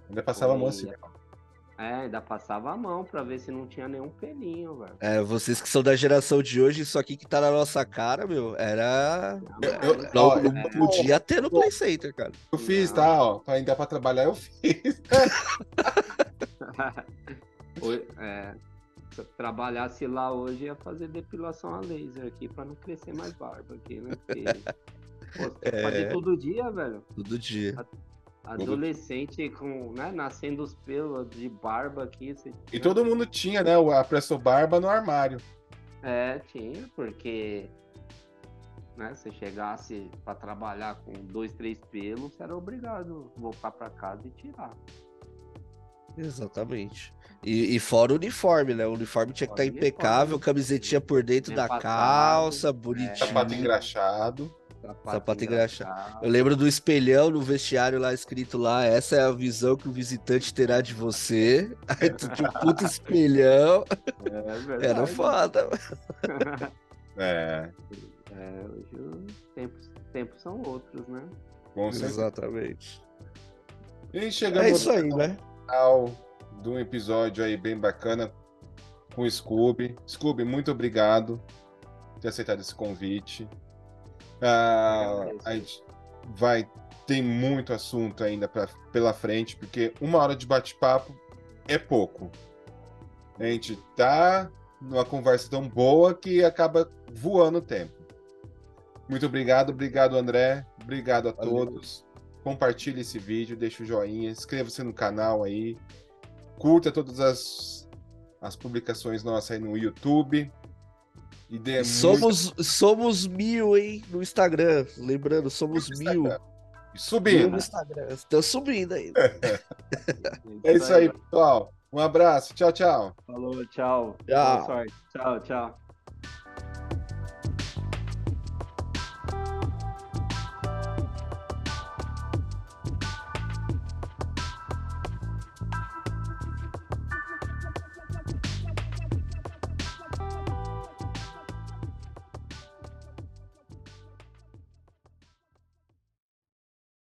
Ainda passava a mão assim. É, ainda passava a mão pra ver se não tinha nenhum pelinho, velho. É, vocês que são da geração de hoje, isso aqui que tá na nossa cara, meu, era. Eu- Não, ó, não é. podia ter no Play Center, cara. Eu fiz, Não. tá? Ó, pra ainda pra trabalhar, eu fiz. Oi, é, se eu trabalhasse lá hoje, ia fazer depilação a laser aqui pra não crescer mais barba aqui, né? Porque, pô, você É. fazer todo dia, velho. Todo dia. Adolescente com, né, nascendo os pelos de barba aqui. Você, E todo mundo tinha, né? o- A presso barba no armário. É, tinha, porque né, se chegasse pra trabalhar com dois, três pelos, você era obrigado a voltar pra casa e tirar. Exatamente. E, e fora o uniforme, né? O uniforme tinha que estar uniforme. impecável, camisetinha por dentro da calça, é. bonitinho. Sapato engraxado. Sapato engraxado. Eu lembro do espelhão no vestiário lá escrito lá, essa é a visão que o visitante terá de você. Aí tu tinha um puto espelhão. É verdade. Era foda. É, É, hoje os tempos, tempos são outros, né? com certeza. Exatamente. E chegamos É isso aí, né? ao final de um episódio aí bem bacana com o Scooby. Scooby, muito obrigado por ter aceitado esse convite. Ah, a gente vai tem muito assunto ainda pra, pela frente, porque uma hora de bate-papo é pouco. A gente tá numa conversa tão boa que acaba voando o tempo. Muito obrigado, obrigado André, obrigado a Valeu. todos. Compartilhe esse vídeo, deixa o joinha, inscreva-se no canal aí, curta todas as, as publicações nossas aí no YouTube. E dê muito Somos, somos mil, hein, no Instagram. Lembrando, somos mil. Mil subindo. no Instagram. Estão subindo ainda. É isso aí, pessoal. Um abraço. Tchau, tchau. Falou, tchau. Tchau. Boa sorte. Tchau, tchau.